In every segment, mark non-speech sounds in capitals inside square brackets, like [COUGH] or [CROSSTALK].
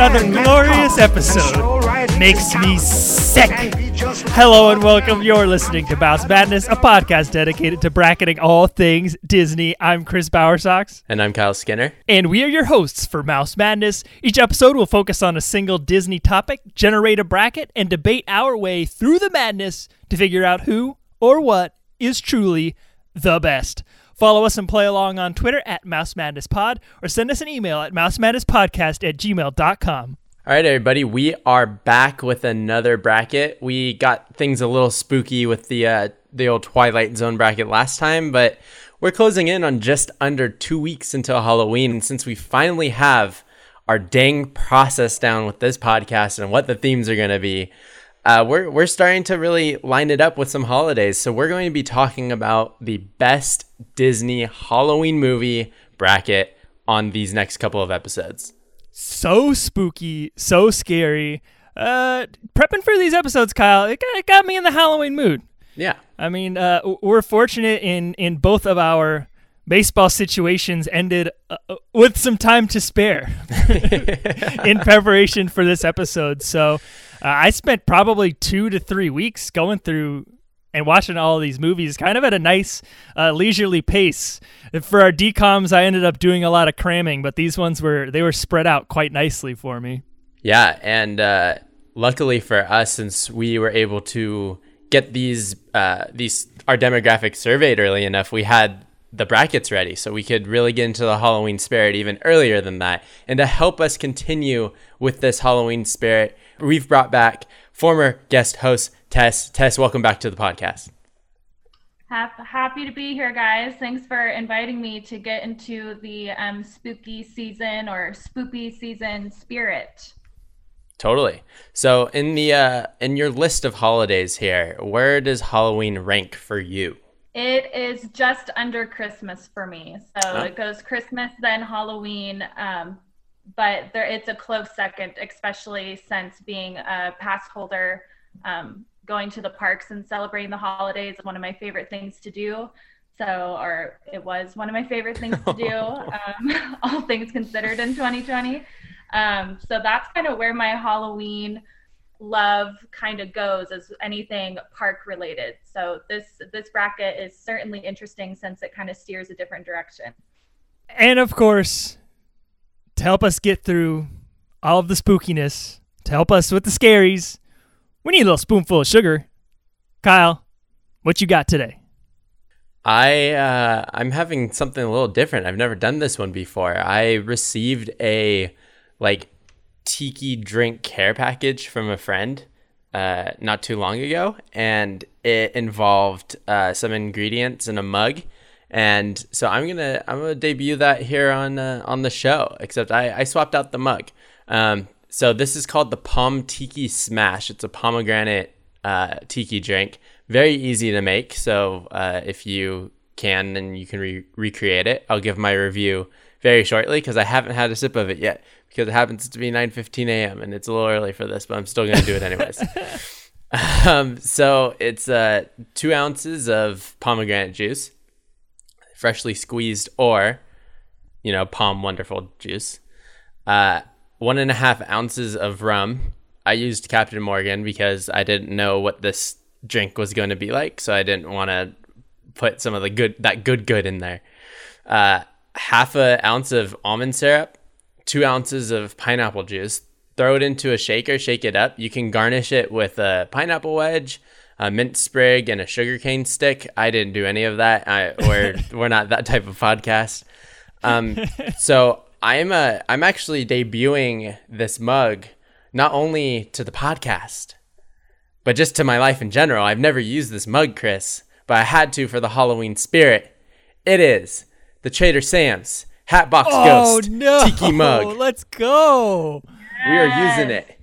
Another man, man glorious episode. stroll right into Makes me sick. And be just like Hello and welcome. You're listening to Mouse Madness, a podcast dedicated to bracketing all things Disney. I'm Chris Bowersox, And I'm Kyle Skinner. and we are your hosts for Mouse Madness. Each episode will focus on a single Disney topic, generate a bracket, and debate our way through the madness to figure out who or what is truly the best. Follow us and play along on Twitter at Mouse Madness Pod, or send us an email at mousemadnesspodcast at gmail.com. All right, everybody, we are back with another bracket. We got things a little spooky with the uh, the old Twilight Zone bracket last time, but we're closing in on just under two weeks until Halloween. And since we finally have our dang process down with this podcast and what the themes are going to be, uh, we're we're starting to really line it up with some holidays. So we're going to be talking about the best Disney Halloween movie bracket on these next couple of episodes. so spooky, so scary. Uh, prepping for these episodes, Kyle, it got, it got me in the Halloween mood. Yeah. I mean, uh, we're fortunate in in both of our baseball situations ended uh, uh, with some time to spare [LAUGHS] [LAUGHS] in preparation for this episode. So, uh, I spent probably two to three weeks going through and watching all these movies kind of at a nice uh, leisurely pace. For our DComs, I ended up doing a lot of cramming, but these ones were they were spread out quite nicely for me. Yeah, and uh, luckily for us, since we were able to get these uh, these our demographic surveyed early enough, we had the brackets ready, so we could really get into the Halloween spirit even earlier than that. And to help us continue with this Halloween spirit, we've brought back former guest host Tess. Tess, welcome back to the podcast. Happy to be here, guys. Thanks for inviting me to get into the um, spooky season or spoopy season spirit. Totally. So in the uh, in your list of holidays here, where does Halloween rank for you? It is just under Christmas for me. So Oh. it goes Christmas, then Halloween. Um, but there, it's a close second, especially since being a pass holder, um, going to the parks and celebrating the holidays is one of my favorite things to do. So, or it was one of my favorite things to do, [LAUGHS] um, [LAUGHS] all things considered in 2020. Um, so that's kind of where my Halloween love kind of goes as anything park related. So this this bracket is certainly interesting since it kind of steers a different direction. And of course, to help us get through all of the spookiness, to help us with the scaries, we need a little spoonful of sugar. Kyle, what you got today? I uh, I'm having something a little different. I've never done this one before. I received a like tiki drink care package from a friend uh, not too long ago, and it involved uh, some ingredients in a mug. And so I'm gonna I'm gonna debut that here on uh, on the show. Except I, I swapped out the mug. Um, so this is called the Pom Tiki Smash. It's a pomegranate uh, tiki drink. Very easy to make. So uh, if you can, and you can re- recreate it. I'll give my review very shortly because I haven't had a sip of it yet because it happens to be 9:15 a.m. and it's a little early for this, but I'm still gonna do it anyways. [LAUGHS] um, so it's uh, two ounces of pomegranate juice, freshly squeezed, or you know, POM Wonderful juice. Uh, one and a half ounces of rum. I used Captain Morgan because I didn't know what this drink was going to be like, so I didn't want to put some of the good that good good in there. Uh, half a ounce of almond syrup, two ounces of pineapple juice. Throw it into a shaker, shake it up. You can garnish it with a pineapple wedge, a mint sprig, and a sugarcane stick. I didn't do any of that. I, we're [LAUGHS] we're not that type of podcast. Um, [LAUGHS] so I'm a I'm actually debuting this mug not only to the podcast, but just to my life in general. I've never used this mug, Chris, but I had to for the Halloween spirit. It is the Trader Sam's Hatbox Oh Ghost no! Tiki mug. [LAUGHS] Let's go. We are using it.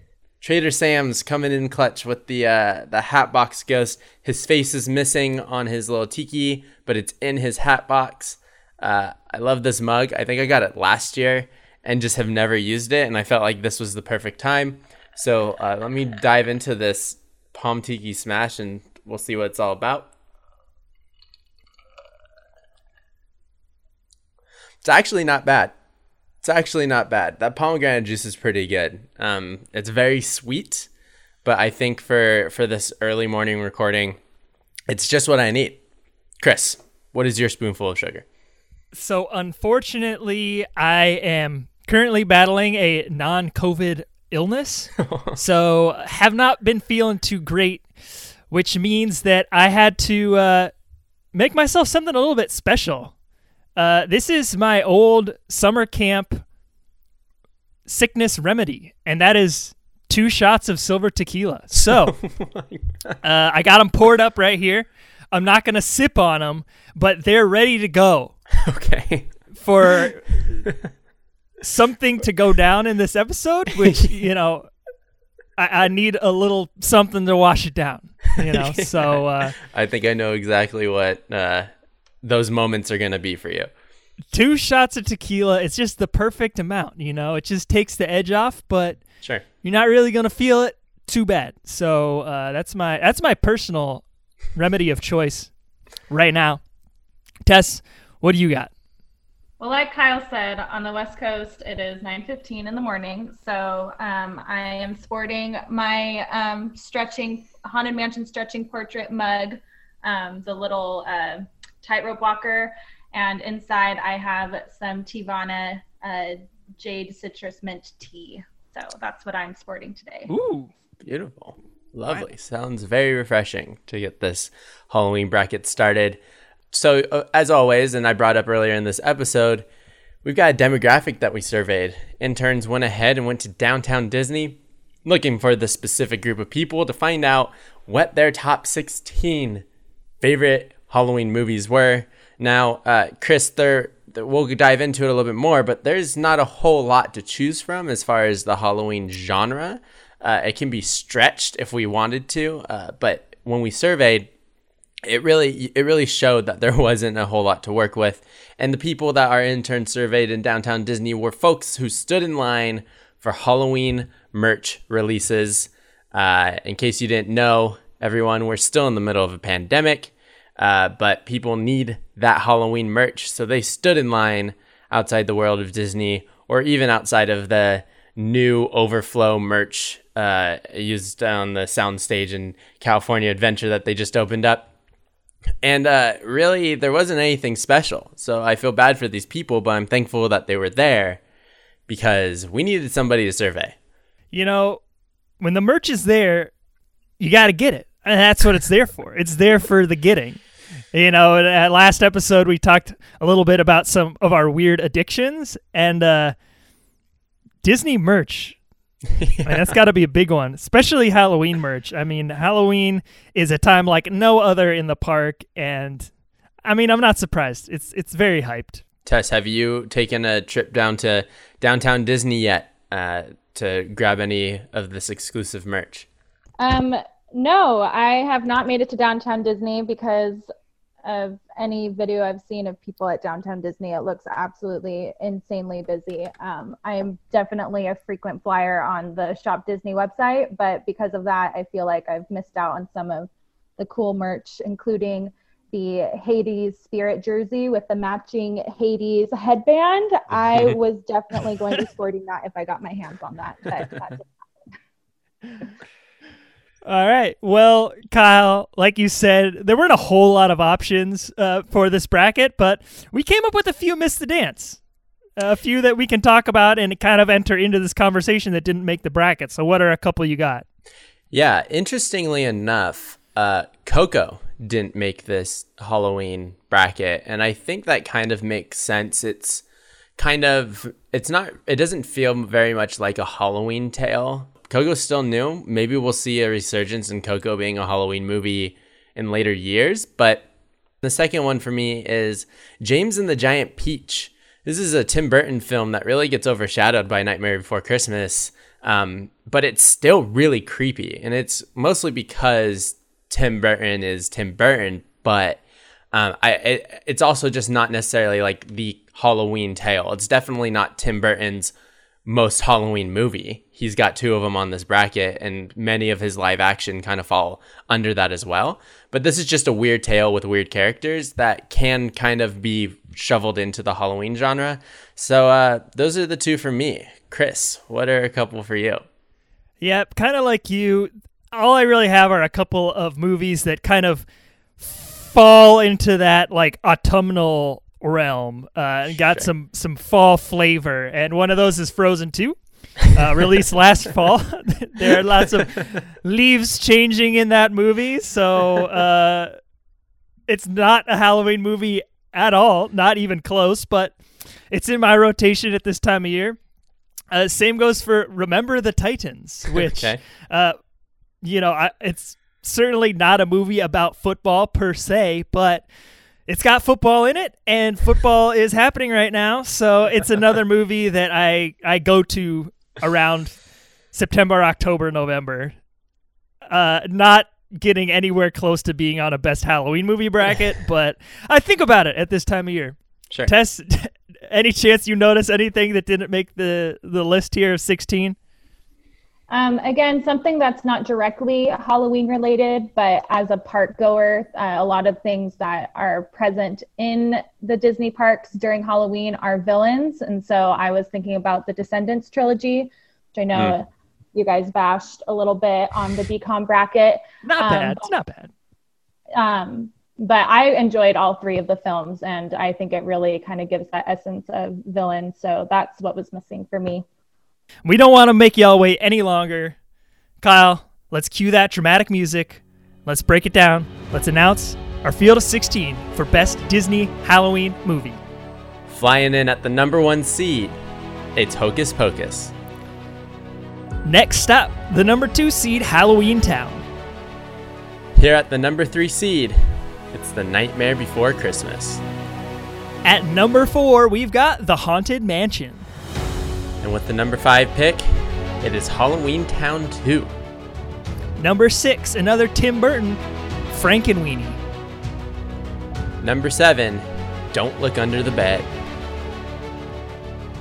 Trader Sam's coming in clutch with the uh, the Hatbox Ghost. His face is missing on his little tiki, but it's in his hat box. Uh, I love this mug. I think I got it last year and just have never used it, and I felt like this was the perfect time. So uh, let me dive into this Pom Tiki Smash, and we'll see what it's all about. It's actually not bad. It's actually not bad. That pomegranate juice is pretty good. Um, it's very sweet, but I think for for this early morning recording, it's just what I need. Chris, what is your spoonful of sugar? So, unfortunately, I am currently battling a non COVID illness. [LAUGHS] so, have not been feeling too great, which means that I had to uh, make myself something a little bit special. Uh, this is my old summer camp sickness remedy, and that is two shots of silver tequila. So, [LAUGHS] uh, I got them poured up right here. I'm not going to sip on them, but they're ready to go [LAUGHS] Okay. for something to go down in this episode, which, [LAUGHS] you know, I, I need a little something to wash it down, you know? So, uh, I think I know exactly what uh, those moments are going to be for you. two shots of tequila, it's just the perfect amount, you know? It just takes the edge off, but Sure. you're not really going to feel it too bad. So, uh, that's my that's my personal remedy of choice right now. Tess, what do you got? Well, like Kyle said, on the West Coast, it is 9:15 in the morning. So um, I am sporting my um, stretching haunted mansion stretching portrait mug, um, the little uh, tightrope walker, and inside I have some Teavana uh, jade citrus mint tea. So that's what I'm sporting today. Ooh. Beautiful. Lovely. Sounds very refreshing to get this Halloween bracket started. So, uh, as always, and I brought up earlier in this episode, we've got a demographic that we surveyed. Interns went ahead and went to downtown Disney looking for the specific group of people to find out what their top 16 favorite Halloween movies were. Now, uh, Chris, there, we'll dive into it a little bit more, but there's not a whole lot to choose from as far as the Halloween genre. Uh, it can be stretched if we wanted to, uh, but when we surveyed, it really it really showed that there [LAUGHS] wasn't a whole lot to work with and the people that our intern surveyed in downtown disney were folks who stood in line for halloween merch releases uh, in case you didn't know everyone we're still in the middle of a pandemic uh, but people need that halloween merch so they stood in line outside the world of disney or even outside of the new overflow merch uh, used on the soundstage in california adventure that they just opened up and uh, really, there wasn't anything special. So I feel bad for these people, but I'm thankful that they were there because we needed somebody to survey. You know, when the merch is there, you got to get it. And that's what it's there for. It's there for the getting. You know, at last episode we talked a little bit about some of our weird addictions and uh Disney merch. I mean, that's [LAUGHS] got to be a big one, especially Halloween merch. I mean, Halloween is a time like no other in the park and I mean, I'm not surprised. It's it's very hyped. Tess, have you taken a trip down to downtown Disney yet uh, to grab any of this exclusive merch? Um, no, I have not made it to downtown Disney because of any video I've seen of people at downtown Disney. It looks absolutely insanely busy. Um, I am definitely a frequent flyer on the Shop Disney website, but because of that, I feel like I've missed out on some of the cool merch, including the Hades spirit jersey with the matching Hades headband. I [LAUGHS] was definitely going to be sporting that if I got my hands on that, but that didn't [LAUGHS] All right. Well, Kyle, like you said, there weren't a whole lot of options uh, for this bracket, but we came up with a few miss the dance. A few that we can talk about and kind of enter into this conversation that didn't make the bracket. So, what are a couple you got? Yeah, interestingly enough, uh, Coco didn't make this Halloween bracket, and I think that kind of makes sense. It's kind of it's not it doesn't feel very much like a Halloween tale. Coco's still new. Maybe we'll see a resurgence in Coco being a Halloween movie in later years, but the second one for me is James and the Giant Peach. This is a Tim Burton film that really gets overshadowed by Nightmare Before Christmas, um, but it's still really creepy, and it's mostly because Tim Burton is Tim Burton. But um, I it, it's also just not necessarily like the Halloween tale. It's definitely not Tim Burton's most Halloween movie. He's got two of them on this bracket, and many of his live action kind of fall under that as well. But this is just a weird tale with weird characters that can kind of be shoveled into the Halloween genre. So uh, those are the two for me. Chris, what are a couple for you? Yep, kind of like you. All I really have are a couple of movies that kind of fall into that like autumnal realm. Uh, and got Sure. some some fall flavor, and one of those is Frozen Two. Uh, released last fall. [LAUGHS] there are lots of leaves changing in that movie, so uh, it's not a Halloween movie at all, not even close. But it's in my rotation at this time of year. Uh, same goes for Remember the Titans, [LAUGHS] which Okay. uh, you know, I, it's certainly not a movie about football per se, but it's got football in it, and football is happening right now. So it's another [LAUGHS] movie that I I go to around September, October, November. Uh, not getting anywhere close to being on a best Halloween movie bracket, [LAUGHS] but I think about it at this time of year. Sure. Tess, [LAUGHS] any chance you notice anything that didn't make the the list here of sixteen? Um, again, something that's not directly Halloween related, but as a park goer, uh, a lot of things that are present in the Disney parks during Halloween are villains. And so I was thinking about the Descendants trilogy, which I know you guys bashed a little bit on the DCom bracket. Not Um, bad. It's not bad. Um, but I enjoyed all three of the films, and I think it really kind of gives that essence of villain. So that's what was missing for me. We don't want to make y'all wait any longer. Kyle, let's cue that dramatic music. Let's break it down. Let's announce our field of 16 for Best Disney Halloween Movie. Flying in at the number one seed, it's Hocus Pocus. Next up, the number two seed Halloween Town. Here at the number three seed, it's The Nightmare Before Christmas. At number four, we've got The Haunted Mansion. And with the number five pick, it is Halloween Town 2. Number six, another Tim Burton, Frankenweenie. Number seven, Don't Look Under the Bed.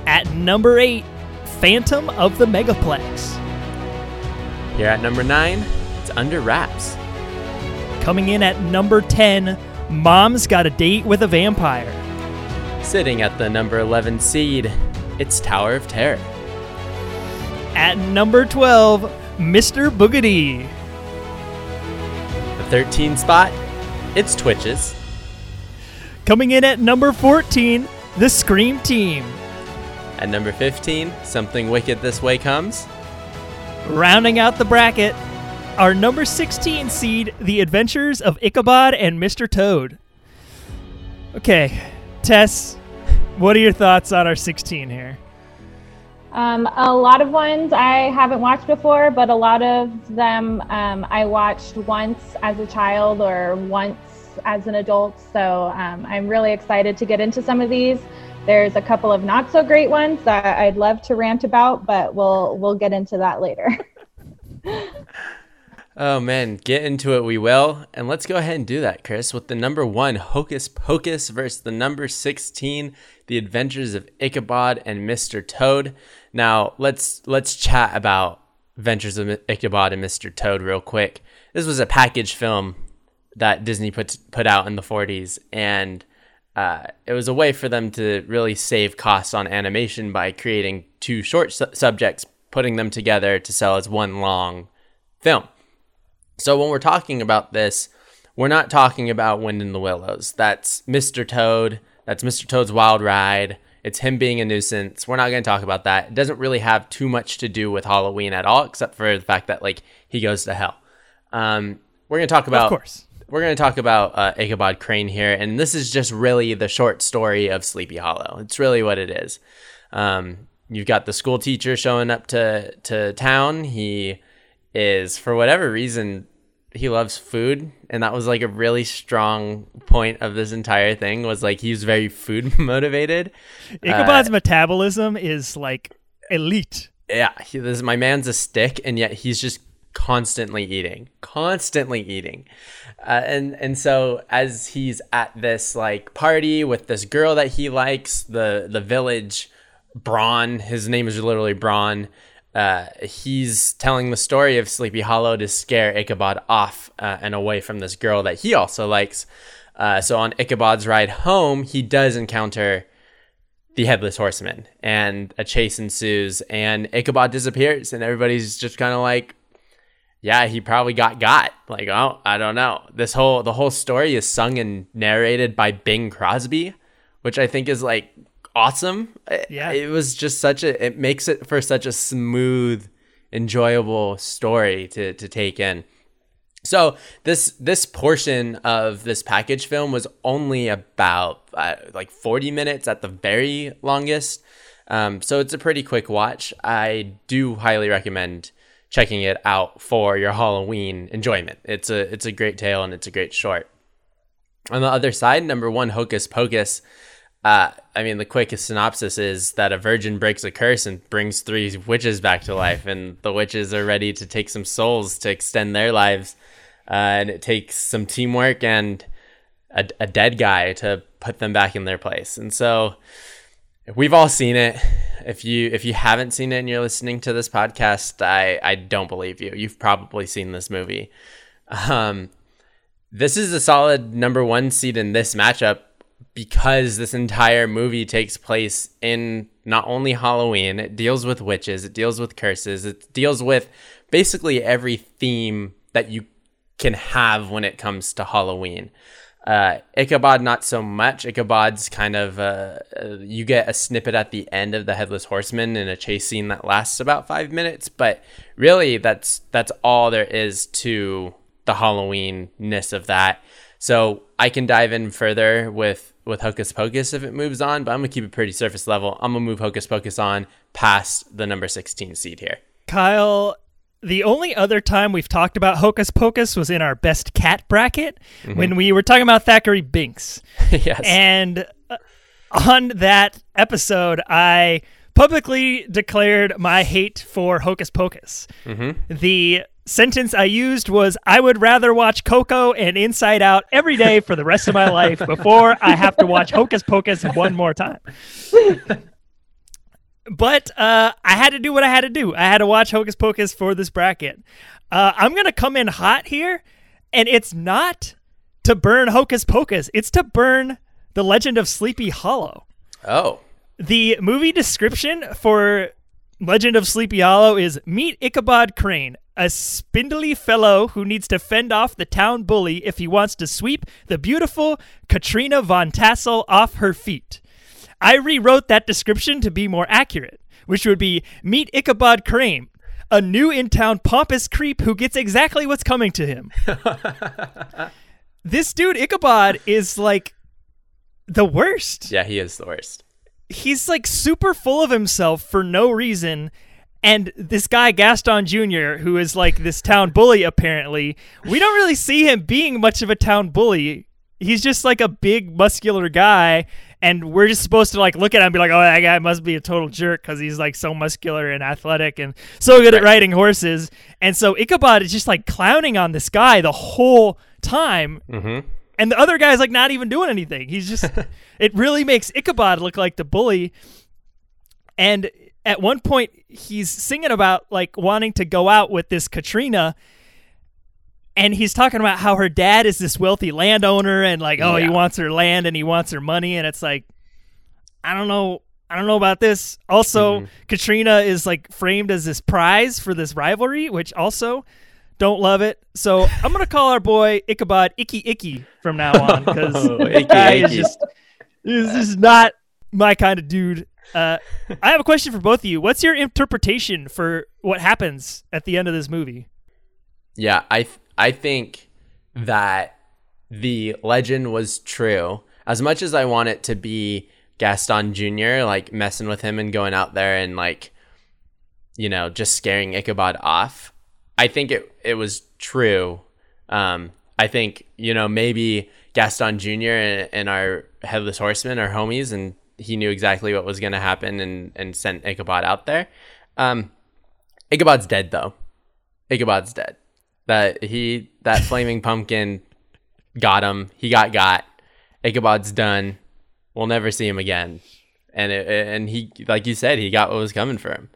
At number eight, Phantom of the Megaplex. Here at number nine, it's Under Wraps. Coming in at number 10, Mom's Got a Date with a Vampire. Sitting at the number 11 seed, it's Tower of Terror. At number 12, Mr. Boogedy. The 13 spot, it's Twitches. Coming in at number 14, The Scream Team. At number 15, Something Wicked This Way Comes. Rounding out the bracket, our number 16 seed, The Adventures of Ichabod and Mr. Toad. Okay, Tess, what are your thoughts on our 16 here? Um, a lot of ones I haven't watched before, but a lot of them um, I watched once as a child or once as an adult. So um, I'm really excited to get into some of these. There's a couple of not so great ones that I'd love to rant about, but we'll we'll get into that later. [LAUGHS] Oh man, get into it we will. And let's go ahead and do that, Chris, with the number one Hocus Pocus versus the number 16, The Adventures of Ichabod and Mr. Toad. Now, let's let's chat about Adventures of Ichabod and Mr. Toad real quick. This was a package film that Disney put put out in the 40s and uh, it was a way for them to really save costs on animation by creating two short su- subjects, putting them together to sell as one long film. So when we're talking about this, we're not talking about Wind in the Willows. That's Mr. Toad. That's Mr. Toad's Wild Ride. It's him being a nuisance. We're not going to talk about that. It doesn't really have too much to do with Halloween at all, except for the fact that like he goes to hell. Um, we're going to talk about of course. we're going to talk about uh, Ichabod Crane here, and this is just really the short story of Sleepy Hollow. It's really what it is. Um, you've got the school teacher showing up to to town. He is for whatever reason he loves food, and that was like a really strong point of this entire thing. Was like he's very food [LAUGHS] motivated. Ichabod's metabolism is like elite. yeah, he, this my man's a stick, and yet he's just constantly eating, constantly eating, uh, and and so as he's at this like party with this girl that he likes, the the village, Braun, his name is literally Braun. Uh, he's telling the story of Sleepy Hollow to scare Ichabod off uh, and away from this girl that he also likes. Uh, so on Ichabod's ride home, he does encounter the headless horseman, and a chase ensues, and Ichabod disappears, and everybody's just kind of like, "Yeah, he probably got got." Like, oh, I don't know. This whole the whole story is sung and narrated by Bing Crosby, which I think is like awesome. Yeah. it, was just such a. It makes it for such a smooth, enjoyable story to to take in. So this this portion of this package film was only about uh, like 40 minutes at the very longest. Um, so it's a pretty quick watch. I do highly recommend checking it out for your Halloween enjoyment. It's a it's a great tale and it's a great short. On the other side, number one, Hocus Pocus. Uh, I mean, the quickest synopsis is that a virgin breaks a curse and brings three witches back to life, and the witches are ready to take some souls to extend their lives. Uh, and it takes some teamwork and a, a dead guy to put them back in their place. And so we've all seen it. If you if you haven't seen it and you're listening to this podcast, I I don't believe you. You've probably seen this movie. Um, this is a solid number one seed in this matchup because this entire movie takes place in not only Halloween, it deals with witches, it deals with curses, it deals with basically every theme that you can have when it comes to Halloween. Uh, Ichabod, not so much. Ichabod's kind of uh, uh, you get a snippet at the end of the Headless Horseman in a chase scene that lasts about five minutes, but really that's that's all there is to the Halloween ness of that. So I can dive in further with with Hocus Pocus if it moves on, but I'm gonna keep it pretty surface level. I'm gonna move Hocus Pocus on past the number 16 seed here. Kyle, the only other time we've talked about Hocus Pocus was in our best cat bracket when we were talking about Thackery Binx. [LAUGHS] yes. And uh, on that episode, I publicly declared my hate for Hocus Pocus. The sentence I used was I would rather watch Coco and Inside Out every day for the rest of my life before I have to watch Hocus Pocus one more time. But uh, I had to do what I had to do. I had to watch Hocus Pocus for this bracket. Uh, I'm going to come in hot here, and it's not to burn Hocus Pocus, it's to burn The Legend of Sleepy Hollow. oh. The movie description for Legend of Sleepy Hollow is Meet Ichabod Crane, a spindly fellow who needs to fend off the town bully if he wants to sweep the beautiful Katrina Van Tassel off her feet. I rewrote that description to be more accurate, which would be Meet Ichabod Crane, a new in town pompous creep who gets exactly what's coming to him. [LAUGHS] this dude, Ichabod, is like the worst Yeah, he is the worst. he's like super full of himself for no reason. And this guy Gaston Jr., who is like this town bully, apparently, we don't really see him being much of a town bully. He's just like a big muscular guy, and we're just supposed to like look at him and be like, "Oh, that guy must be a total jerk because he's like so muscular and athletic and so good at riding horses." And so Ichabod is just like clowning on this guy the whole time, Mm-hmm. and the other guy's like not even doing anything. He's just [LAUGHS] it really makes Ichabod look like the bully. And at one point he's singing about like wanting to go out with this Katrina and he's talking about how her dad is this wealthy landowner and like oh he wants her land and he wants her money and it's like I don't know I don't know about this. Also, mm-hmm. Katrina is like framed as this prize for this rivalry, which also don't love it. So I'm gonna call our boy Ichabod Icky Icky from now on because [LAUGHS] Oh, Icky is just this is not my kind of dude. Uh, I have a question for both of you. What's your interpretation for what happens at the end of this movie? Yeah, I th- I think that the legend was true. As much as I want it to be Gaston Jr. like messing with him and going out there and like you know, just scaring Ichabod off. I think it it was true. Um I think, you know, maybe Gaston Jr. and, and our headless horseman are homies and he knew exactly what was gonna happen and, and sent Ichabod out there. Um Ichabod's dead though. Ichabod's dead. That he that flaming pumpkin got him. He got got. Ichabod's done. We'll never see him again. And it, and he like you said, he got what was coming for him.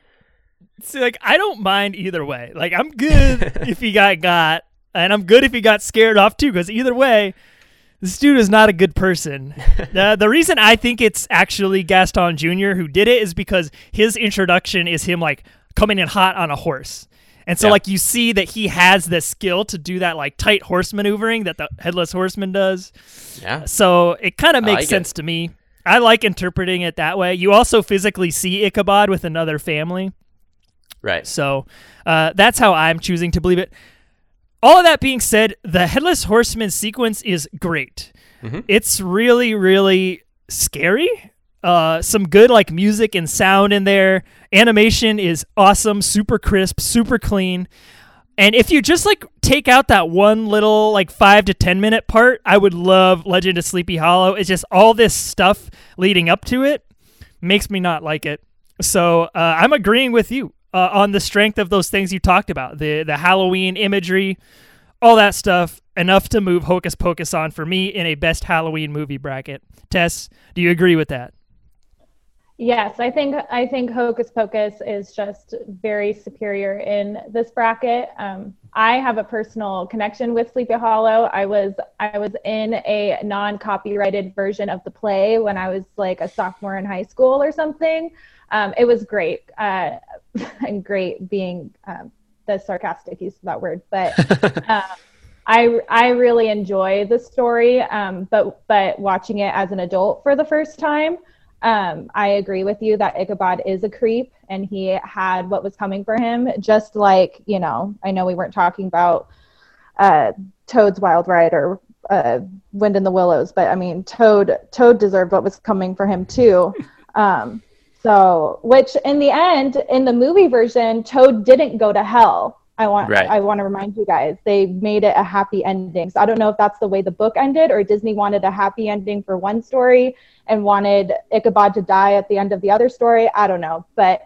See, like I don't mind either way. Like I'm good [LAUGHS] if he got got, and I'm good if he got scared off too. Because either way, this dude is not a good person. [LAUGHS] the The reason I think it's actually Gaston Jr. who did it is because his introduction is him like coming in hot on a horse. And so, Yeah. like, you see that he has the skill to do that, like, tight horse maneuvering that the headless horseman does. Yeah. So it kind of makes like it. sense to me. I like interpreting it that way. You also physically see Ichabod with another family. Right. So uh, that's how I'm choosing to believe it. All of that being said, the Headless Horseman sequence is great. Mhm. It's really, really scary. Uh, some good like music and sound in there. Animation is awesome, super crisp, super clean. And if you just like take out that one little like five to ten minute part, I would love Legend of Sleepy Hollow. It's just all this stuff leading up to it makes me not like it. So uh, I'm agreeing with you uh, on the strength of those things you talked about the the Halloween imagery, all that stuff. Enough to move Hocus Pocus on for me in a best Halloween movie bracket. Tess, do you agree with that? Yes, I think I think Hocus Pocus is just very superior in this bracket. Um, I have a personal connection with Sleepy Hollow. I was I was in a non-copyrighted version of the play when I was like a sophomore in high school or something. Um, it was great, uh, [LAUGHS] and great being um, the sarcastic use of that word, but. [LAUGHS] um, I I really enjoy the story, um, but but watching it as an adult for the first time, um, I agree with you that Ichabod is a creep, and he had what was coming for him. Just like you know, I know we weren't talking about uh, Toad's Wild Ride or uh, Wind in the Willows, but I mean, Toad Toad deserved what was coming for him too. [LAUGHS] Um, so, which in the end, in the movie version, Toad didn't go to hell. I want Right. I want to remind you guys they made it a happy ending. So I don't know if that's the way the book ended or Disney wanted a happy ending for one story and wanted Ichabod to die at the end of the other story. I don't know, but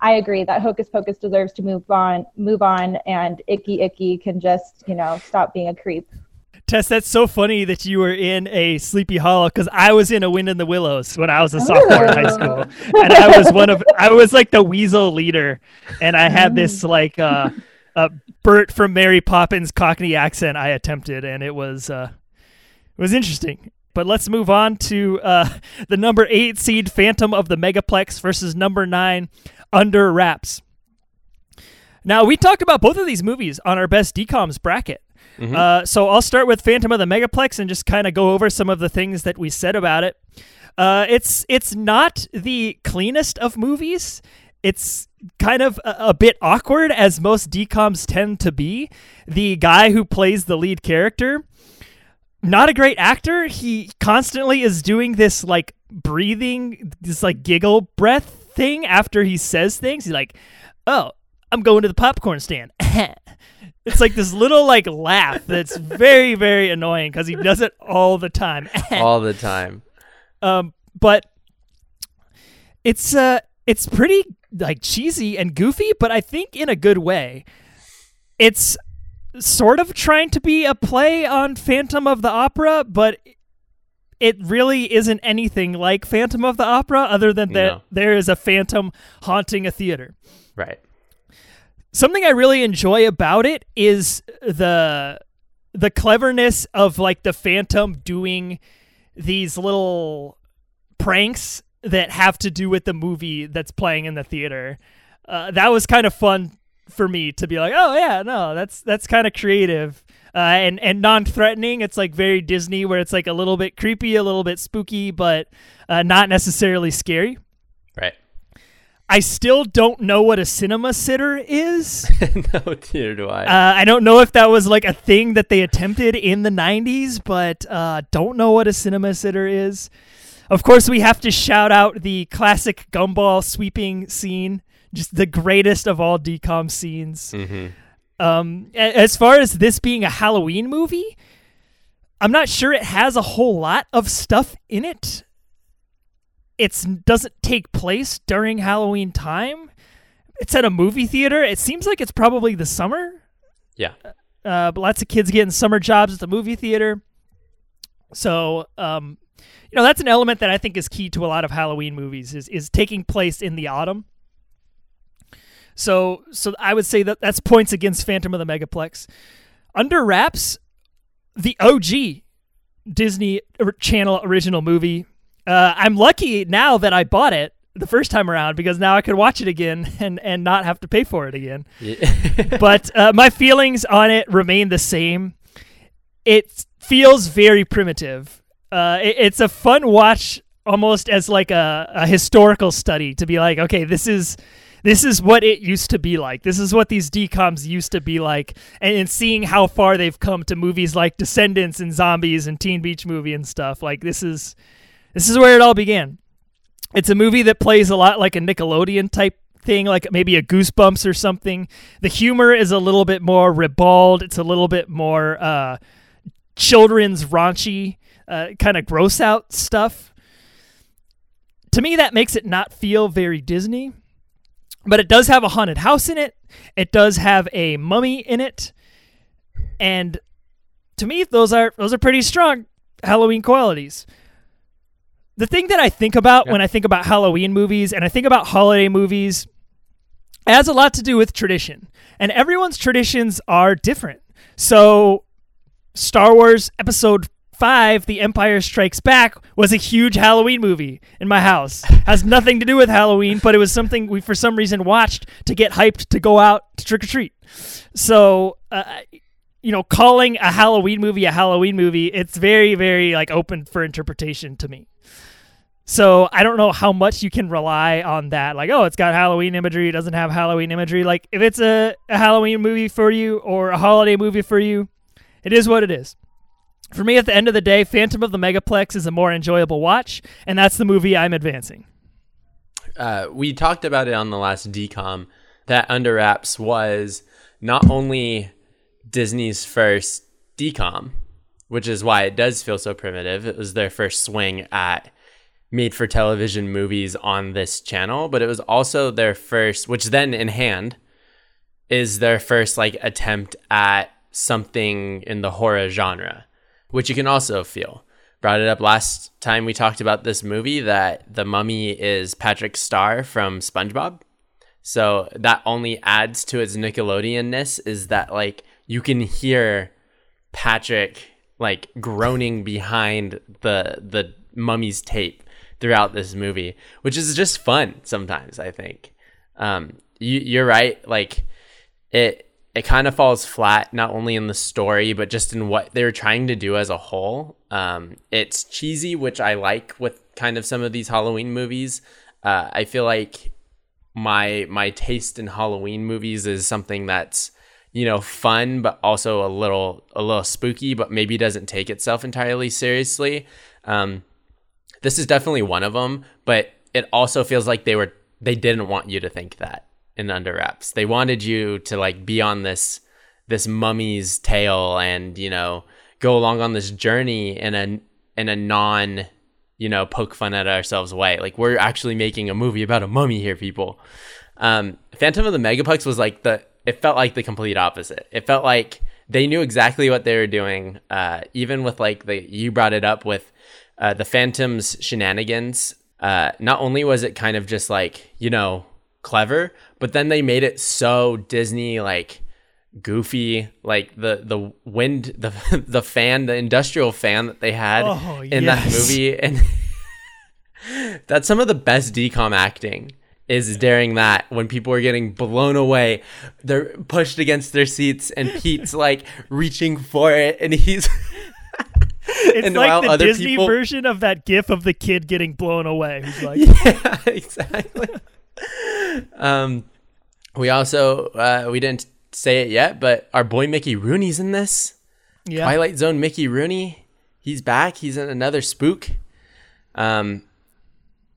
I agree that Hocus Pocus deserves to move on, move on, and Icky Icky can just you know stop being a creep. Tess, that's so funny that you were in a Sleepy Hollow because I was in a Wind in the Willows when I was a sophomore in high school, and I was one of I was like the weasel leader, and I had this like uh, uh Bert from Mary Poppins Cockney accent I attempted, and it was uh, it was interesting. But let's move on to uh, the number eight seed Phantom of the Megaplex versus number nine Under Wraps. Now we talked about both of these movies on our best DComs bracket. Uh, so I'll start with Phantom of the Megaplex and just kind of go over some of the things that we said about it. Uh, it's it's not the cleanest of movies. It's kind of a, a bit awkward, as most DComs tend to be. The guy who plays the lead character, not a great actor. He constantly is doing this like breathing, this like giggle breath thing after he says things. He's like, "Oh, I'm going to the popcorn stand." [LAUGHS] it's like this little like laugh that's very very annoying because he does it all the time. [LAUGHS] All the time. um, but it's uh it's pretty like cheesy and goofy, but I think in a good way. It's sort of trying to be a play on Phantom of the Opera, but it really isn't anything like Phantom of the Opera, other than that No. there is a phantom haunting a theater. Right. Something I really enjoy about it is the the cleverness of like the phantom doing these little pranks that have to do with the movie that's playing in the theater. Uh, that was kind of fun for me to be like, oh yeah, no, that's that's kind of creative uh, and and non-threatening. It's like very Disney, where it's like a little bit creepy, a little bit spooky, but uh, not necessarily scary. Right. I still don't know what a cinema sitter is. [LAUGHS] no, neither do I. Uh, I don't know if that was like a thing that they attempted in the 90s, but uh, don't know what a cinema sitter is. Of course, we have to shout out the classic gumball sweeping scene, just the greatest of all DCOM scenes. hmm Um, as far as this being a Halloween movie, I'm not sure it has a whole lot of stuff in it. It doesn't take place during Halloween time. It's at a movie theater. It seems like it's probably the summer. Yeah. Uh, but lots of kids getting summer jobs at the movie theater. So, um, you know, that's an element that I think is key to a lot of Halloween movies is is taking place in the autumn. So, so I would say that that's points against Phantom of the Megaplex. Under Wraps, the OG Disney Channel original movie. Uh, I'm lucky now that I bought it the first time around because now I could watch it again [LAUGHS] and, and not have to pay for it again. Yeah. [LAUGHS] but uh, my feelings on it remain the same. It feels very primitive. Uh, it, it's a fun watch, almost as like a, a historical study to be like, okay, this is this is what it used to be like. This is what these DComs used to be like, and, and seeing how far they've come to movies like Descendants and Zombies and Teen Beach Movie and stuff. Like this is this is where it all began. It's a movie that plays a lot like a Nickelodeon type thing, like maybe a Goosebumps or something. The humor is a little bit more ribald. It's a little bit more uh, children's raunchy, uh, kind of gross out stuff. To me, that makes it not feel very Disney. But it does have a haunted house in it. It does have a mummy in it, and to me, those are those are pretty strong Halloween qualities the thing that I think about yeah. when I think about Halloween movies and I think about holiday movies has a lot to do with tradition. And everyone's traditions are different. So, Star Wars Episode 5, The Empire Strikes Back, was a huge Halloween movie in my house. [LAUGHS] Has nothing to do with Halloween, but it was something we, for some reason, watched to get hyped to go out to trick or treat. So, uh, you know, calling a Halloween movie a Halloween movie, it's very, very like open for interpretation to me. So I don't know how much you can rely on that. Like, oh, it's got Halloween imagery. It doesn't have Halloween imagery. Like, if it's a, a Halloween movie for you or a holiday movie for you, it is what it is. For me, at the end of the day, Phantom of the Megaplex is a more enjoyable watch, and that's the movie I'm advancing. Uh, we talked about it on the last DCOM that Under Wraps was not only Disney's first DCOM, which is why it does feel so primitive. It was their first swing at made for television movies on this channel, but it was also their first, which then in hand is their first like attempt at something in the horror genre, which you can also feel. Brought it up last time we talked about this movie that the mummy is Patrick Star from SpongeBob. So that only adds to its Nickelodeonness is that like you can hear Patrick like groaning behind the the mummy's tape throughout this movie, which is just fun sometimes. I think um, you, you're right. Like it, it kind of falls flat not only in the story but just in what they were trying to do as a whole. Um, it's cheesy, which I like with kind of some of these Halloween movies. Uh, I feel like my my taste in Halloween movies is something that's you know fun but also a little a little spooky but maybe doesn't take itself entirely seriously um, this is definitely one of them, but it also feels like they were they didn't want you to think that in under wraps. They wanted you to like be on this this mummy's tale and, you know, go along on this journey in a in a non, you know, poke fun at ourselves way. Like we're actually making a movie about a mummy here, people. Um, Phantom of the Megaplex was like the it felt like the complete opposite. It felt like they knew exactly what they were doing. Uh, even with like the you brought it up with uh, the Phantom's shenanigans. Uh, not only was it kind of just like you know clever, but then they made it so Disney like goofy like the the wind [LAUGHS] the the fan the industrial fan that they had oh, in yes. that movie and [LAUGHS] that's some of the best DCOM acting is during that when people are getting blown away they're pushed against their seats and Pete's like reaching for it and he's [LAUGHS] [LAUGHS] it's and like the Disney people... version of that gif of the kid getting blown away. Who's [LAUGHS] like, yeah, [LAUGHS] exactly. um, we also uh, we didn't say it yet, but our boy Mickey Rooney's in this. Yeah. Twilight Zone Mickey Rooney, he's back. He's in another spook. Um,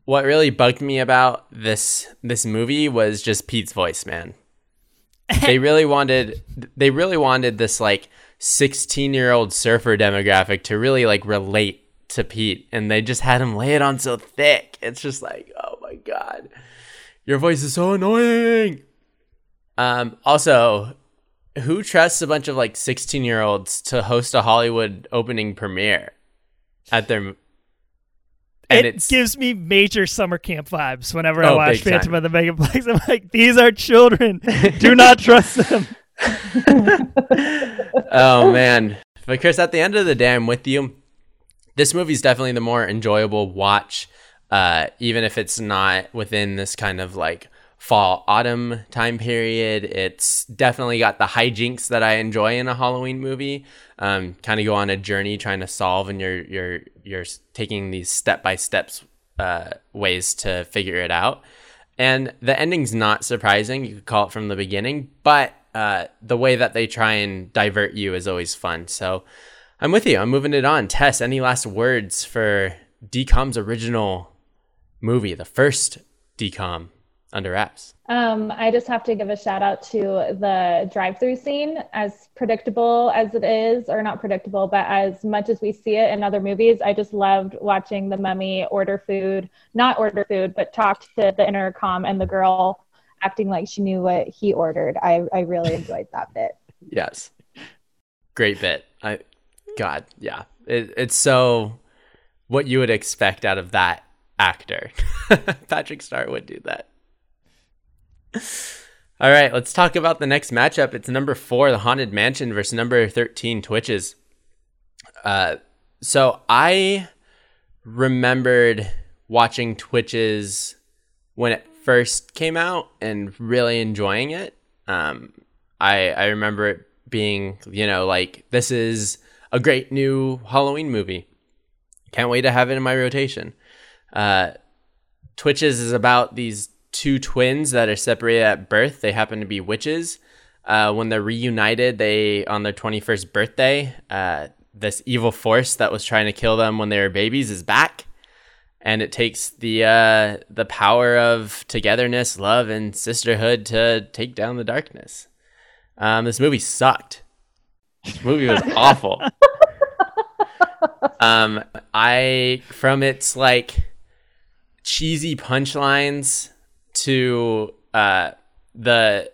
what really bugged me about this this movie was just Pete's voice, man. they really wanted they really wanted this like 16 year old surfer demographic to really like relate to Pete. And they just had him lay it on so thick. It's just like, oh my God, your voice is so annoying. Um, also, who trusts a bunch of like 16 year olds to host a Hollywood opening premiere at their and it gives me major summer camp vibes whenever oh, I watch Phantom time. of the Megaplex. [LAUGHS] I'm like, these are children. Do not trust them. [LAUGHS] [LAUGHS] oh man, but Chris, at the end of the day, I'm with you. this movie's definitely the more enjoyable watch, uh, even if it's not within this kind of like fall autumn time period. It's definitely got the hijinks that I enjoy in a Halloween movie. Um, kind of go on a journey trying to solve, and you're you're you're taking these step by steps uh, ways to figure it out. And the ending's not surprising. You could call it from the beginning, but uh, the way that they try and divert you is always fun. So I'm with you. I'm moving it on. Tess, any last words for DCOM's original movie, the first DCOM under wraps? Um, I just have to give a shout out to the drive through scene, as predictable as it is, or not predictable, but as much as we see it in other movies. I just loved watching the mummy order food, not order food, but talk to the intercom and the girl acting like she knew what he ordered. I, I really [LAUGHS] enjoyed that bit. Yes. Great bit. I God, yeah. It, it's so what you would expect out of that actor. [LAUGHS] Patrick Star would do that. All right, let's talk about the next matchup. It's number four, the Haunted Mansion versus number 13, Twitches. Uh, so I remembered watching Twitches when it first came out and really enjoying it. Um, I I remember it being, you know, like this is a great new Halloween movie. Can't wait to have it in my rotation. Uh, Twitches is about these two twins that are separated at birth. They happen to be witches. Uh, when they're reunited, they on their 21st birthday, uh, this evil force that was trying to kill them when they were babies is back and it takes the uh, the power of togetherness, love, and sisterhood to take down the darkness. Um, this movie sucked. This movie was [LAUGHS] awful. um, I from its like cheesy punchlines to uh, the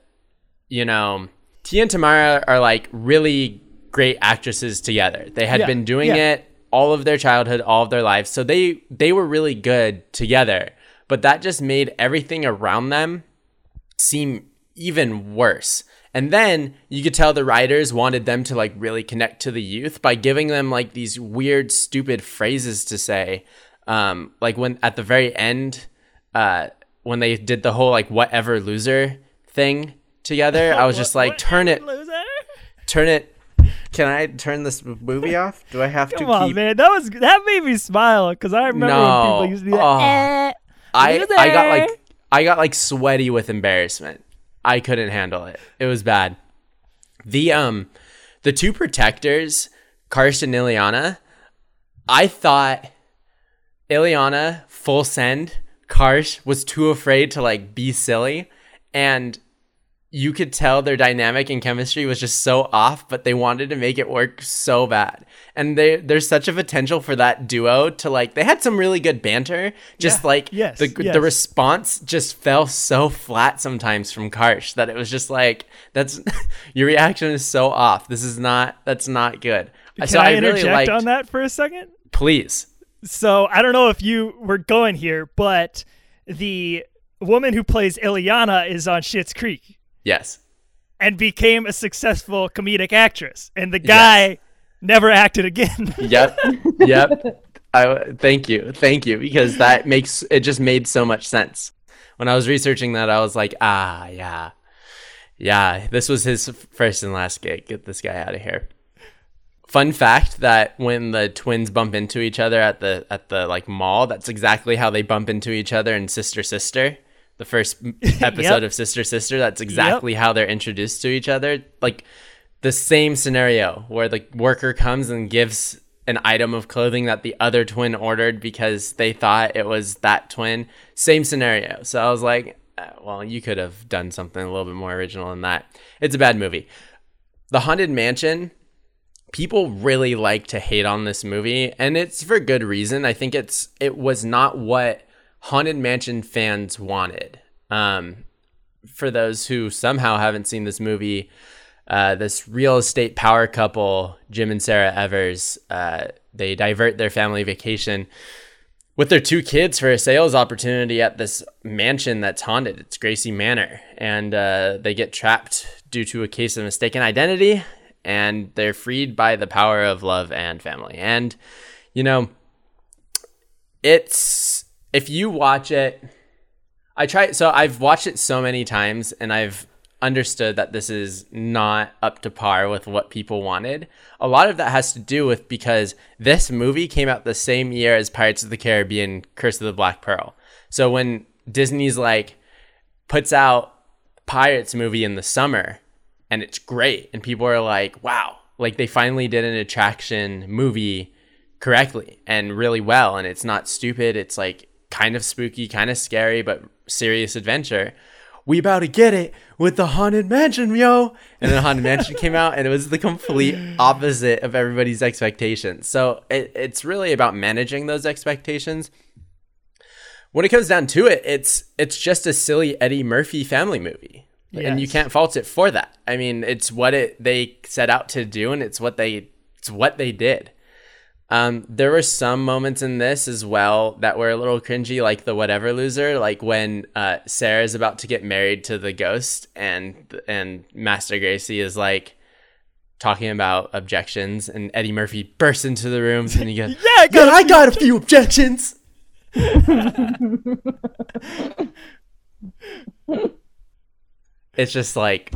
you know Tia and Tamera are like really great actresses together. They had Yeah, been doing yeah. it all of their childhood, all of their lives. So they they were really good together. But that just made everything around them seem even worse. And then you could tell the writers wanted them to like really connect to the youth by giving them like these weird, stupid phrases to say. Um, like when at the very end, uh, when they did the whole like whatever loser thing together, I was [LAUGHS] just like, turn it, Loser? turn it. Can I turn this movie off? Do I have Come to Come on, keep? man. That was that made me smile because I remember when people used to be like, Oh. eh, I I got like I got like sweaty with embarrassment. I couldn't handle it. It was bad. The um the two protectors, Karst and Ileana, I thought Ileana full send, Karsh was too afraid to like be silly and you could tell their dynamic and chemistry was just so off, but they wanted to make it work so bad. And they there's such a potential for that duo to like they had some really good banter. Just Yeah. like Yes, the yes. the response just fell so flat sometimes from Karsh that it was just like that's [LAUGHS] your reaction is so off. This is not that's not good. Can so I, I, interject really liked on that for a second? please. So I don't know if you were going here, but the woman who plays Ileana is on Schitt's Creek Yes. and became a successful comedic actress, and the guy never acted again. [LAUGHS] Yep. Yep. I thank you. Thank you because that [LAUGHS] makes it just made so much sense. When I was researching that, I was like, ah, yeah. Yeah, this was his first and last gig. Get this guy out of here. Fun fact that when the twins bump into each other at the at the like mall, that's exactly how they bump into each other in Sister Sister. The first [LAUGHS] episode of Sister Sister, that's exactly how they're introduced to each other. Like the same scenario where the worker comes and gives an item of clothing that the other twin ordered because they thought it was that twin. Same scenario. So I was like, uh, well, you could have done something a little bit more original than that. It's a bad movie. The Haunted Mansion, people really like to hate on this movie, and it's for good reason. I think it's it was not what Haunted Mansion fans wanted. Um, for those who somehow haven't seen this movie, uh, this real estate power couple, Jim and Sarah Evers, uh, they divert their family vacation with their two kids for a sales opportunity at this mansion that's haunted. It's Gracey Manor. And uh, they get trapped due to a case of mistaken identity, and they're freed by the power of love and family. And, you know, it's if you watch it, I try. So I've watched it so many times, and I've understood that this is not up to par with what people wanted. A lot of that has to do with because this movie came out the same year as Pirates of the Caribbean Curse of the Black Pearl. So when Disney's like puts out Pirates movie in the summer and it's great and people are like, "Wow, like they finally did an attraction movie correctly and really well and it's not stupid, it's like kind of spooky, kind of scary but serious adventure." we about to get it with the haunted mansion, yo. And then haunted mansion came out, and it was the complete opposite of everybody's expectations. So it, it's really about managing those expectations. When it comes down to it, it's it's just a silly Eddie Murphy family movie. And you can't fault it for that. I mean, it's what it they set out to do, and it's what they it's what they did. Um, there were some moments in this as well that were a little cringy, like the whatever loser, like when uh, Sarah's about to get married to the ghost, and and Master Gracey is like talking about objections, and Eddie Murphy bursts into the room, and he goes, [LAUGHS] Yeah, I got "Yeah, I got a few objections." it's just like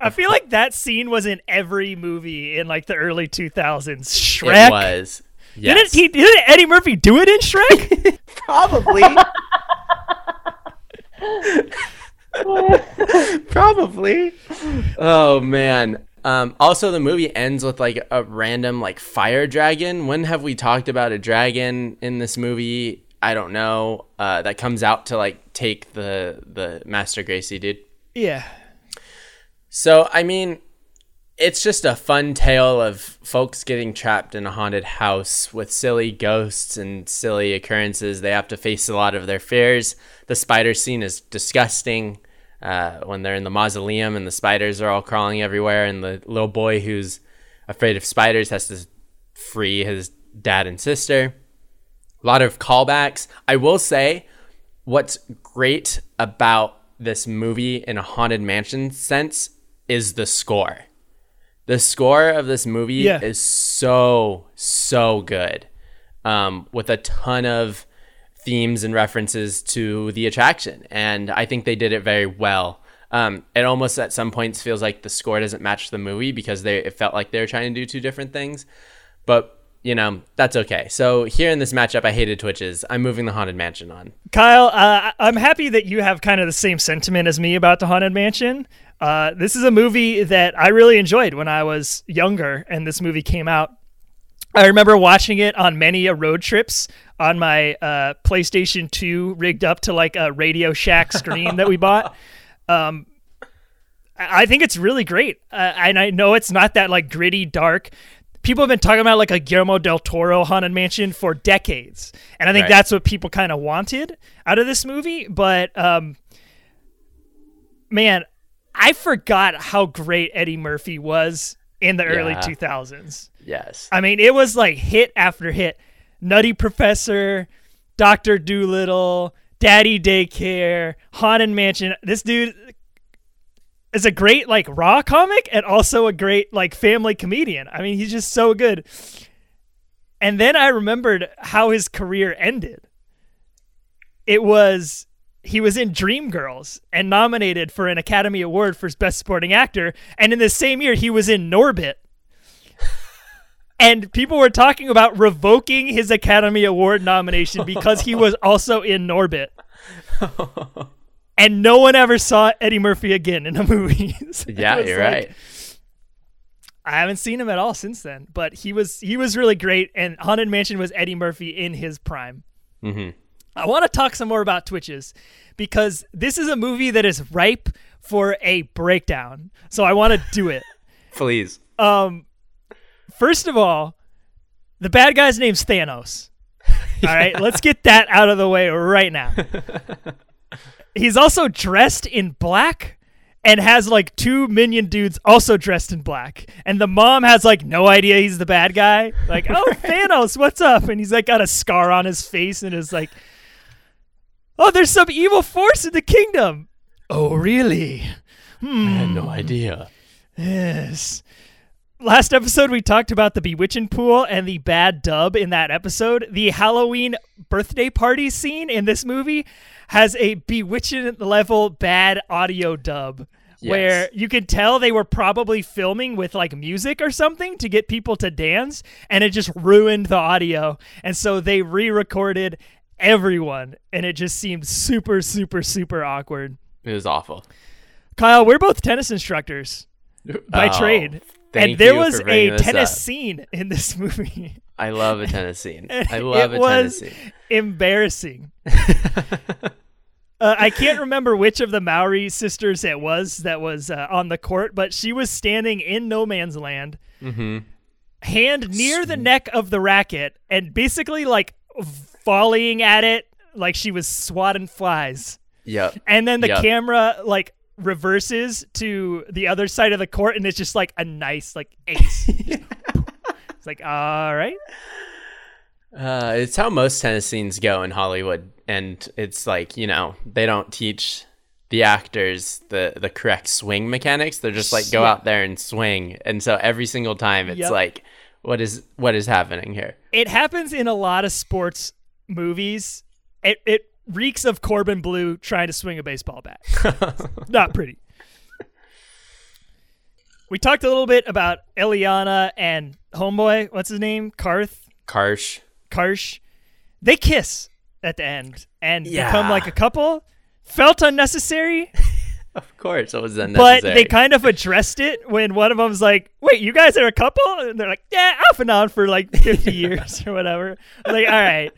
I feel like that scene was in every movie in like the early 2000s. Shrek. it was. Yes. Didn't he? Didn't Eddie Murphy do it in Shrek? [LAUGHS] Probably. [LAUGHS] Probably. Oh man. Um, also, the movie ends with like a random like fire dragon. When have we talked about a dragon in this movie? I don't know. Uh, that comes out to like take the the Master Gracey dude. yeah. So, I mean, it's just a fun tale of folks getting trapped in a haunted house with silly ghosts and silly occurrences. They have to face a lot of their fears. The spider scene is disgusting uh, when they're in the mausoleum and the spiders are all crawling everywhere, and the little boy who's afraid of spiders has to free his dad and sister. A lot of callbacks. I will say, what's great about this movie in a haunted mansion sense is the score. The score of this movie Yeah. is so so good, um, with a ton of themes and references to the attraction, and I think they did it very well. Um, it almost at some points feels like the score doesn't match the movie because they it felt like they were trying to do two different things, but you know that's okay. So here in this matchup, I hated Twitches. I'm moving the haunted mansion on. Kyle, uh, I'm happy that you have kind of the same sentiment as me about the Haunted Mansion. Uh, this is a movie that I really enjoyed when I was younger, and this movie came out. I remember watching it on many a road trips on my uh, PlayStation 2 rigged up to like a Radio Shack screen that we bought. [LAUGHS] Um, I think it's really great, uh, and I know it's not that like gritty, dark. People have been talking about like a Guillermo del Toro haunted mansion for decades, and I think Right. that's what people kind of wanted out of this movie. But um, man, I forgot how great Eddie Murphy was in the early 2000s. Yes. I mean, it was like hit after hit. Nutty Professor, Doctor Dolittle, Daddy Daycare, Haunted Mansion. This dude is a great like raw comic and also a great like family comedian. I mean, he's just so good. And then I remembered how his career ended. It was he was in Dreamgirls and nominated for an Academy Award for Best Supporting Actor, and in the same year he was in Norbit [LAUGHS] and people were talking about revoking his Academy Award nomination because he was [LAUGHS] also in Norbit. [LAUGHS] and no one ever saw Eddie Murphy again in a movie. So Yeah, you're like- right. I haven't seen him at all since then, but he was he was really great and Haunted Mansion was Eddie Murphy in his prime. hmm I want to talk some more about Twitches because this is a movie that is ripe for a breakdown. So I want to do it. [LAUGHS] Please. Um, first of all, the bad guy's name's Thanos. [LAUGHS] All right, let's get that out of the way right now. [LAUGHS] He's also dressed in black and has like two minion dudes also dressed in black. And the mom has like no idea he's the bad guy. Like, oh, Thanos, what's up? And he's like got a scar on his face and is like, oh, there's some evil force in the kingdom. Oh, really? Hmm. I had no idea. Yes. last episode we talked about the bewitching pool and the bad dub in that episode. The Halloween birthday party scene in this movie has a bewitching level bad audio dub. Where you could tell they were probably filming with like music or something to get people to dance, and it just ruined the audio. And so they re recorded everyone, and it just seemed super, super, super awkward. It was awful. Kyle, we're both tennis instructors by Oh, trade. And there was a tennis up. scene in this [LAUGHS] movie. I love a tennis scene. [LAUGHS] I love it a was tennis scene. embarrassing. [LAUGHS] Uh, I can't remember which of the Mowry sisters it was that was uh, on the court, but she was standing in no man's land, hmm hand near the neck of the racket, and basically like volleying at it like she was swatting flies. Yeah. And then the Yep. camera like reverses to the other side of the court, and it's just like a nice like ace. [LAUGHS] it's like all right. Uh, it's how most tennis scenes go in Hollywood, and it's like you know they don't teach the actors the the correct swing mechanics. They're just like go Yeah. out there and swing, and so every single time it's Yep. like, what is what is happening here? it happens in a lot of sports movies. It it reeks of Corbin Bleu trying to swing a baseball bat. [LAUGHS] Not pretty. We talked a little bit about Ileana and Homeboy. What's his name? Karth. Karsh. Karsh. They kiss at the end and Yeah. become like a couple. Felt unnecessary, [LAUGHS] Of course, it was unnecessary. but they kind of addressed it when one of them's like, "Wait, you guys are a couple?" And they're like, "Yeah, off and on for like 50 [LAUGHS] years or whatever." I'm like, all right.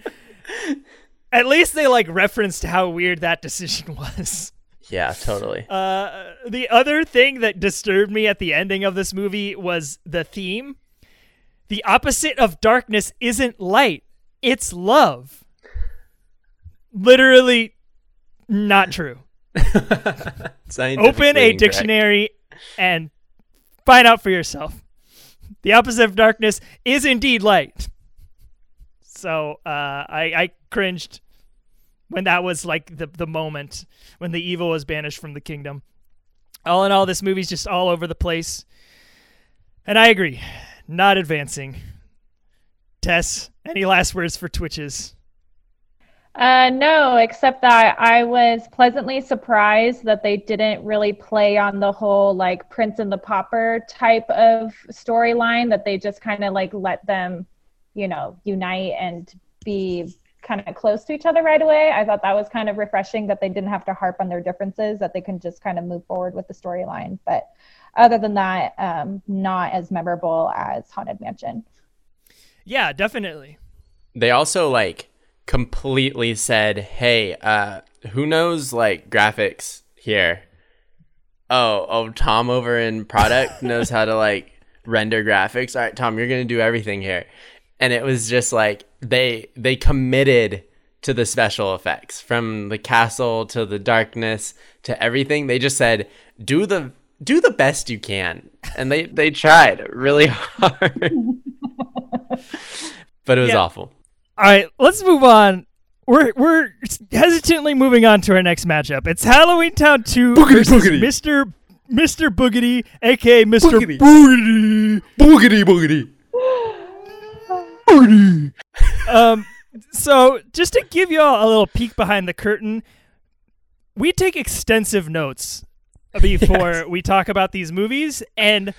At least they like referenced how weird that decision [LAUGHS] was. yeah, totally. Uh, the other thing that disturbed me at the ending of this movie was the theme. The opposite of darkness isn't light; it's love. Literally, not true. [LAUGHS] Open a dictionary and find out for yourself. The opposite of darkness is indeed light. So uh, I, I cringed when that was like the, the moment when the evil was banished from the kingdom. All in all, this movie's just all over the place. And I agree, not advancing. Tess, any last words for Twitches? Uh, no, except that I was pleasantly surprised that they didn't really play on the whole like Prince and the Pauper type of storyline, that they just kind of like let them, you know, unite and be kind of close to each other right away. I thought that was kind of refreshing that they didn't have to harp on their differences, that they can just kind of move forward with the storyline. But other than that, um, not as memorable as Haunted Mansion. Yeah, definitely. They also like completely said, "Hey, uh, who knows like graphics here? Oh, oh, Tom over in product [LAUGHS] knows how to like render graphics. All right, Tom, you're gonna do everything here." And it was just like they they committed to the special effects from the castle to the darkness to everything. They just said, "Do the do the best you can," and they they tried really [LAUGHS] hard. but it was Yeah. awful. All right, let's move on. We're we're hesitantly moving on to our next matchup. It's Halloween Town 2 versus boogedy. Mr. Mr. Boogedy, aka Mr. Boogedy. Boogedy. Boogedy boogedy. Um, so just to give you all a little peek behind the curtain, we take extensive notes before Yes. we talk about these movies, and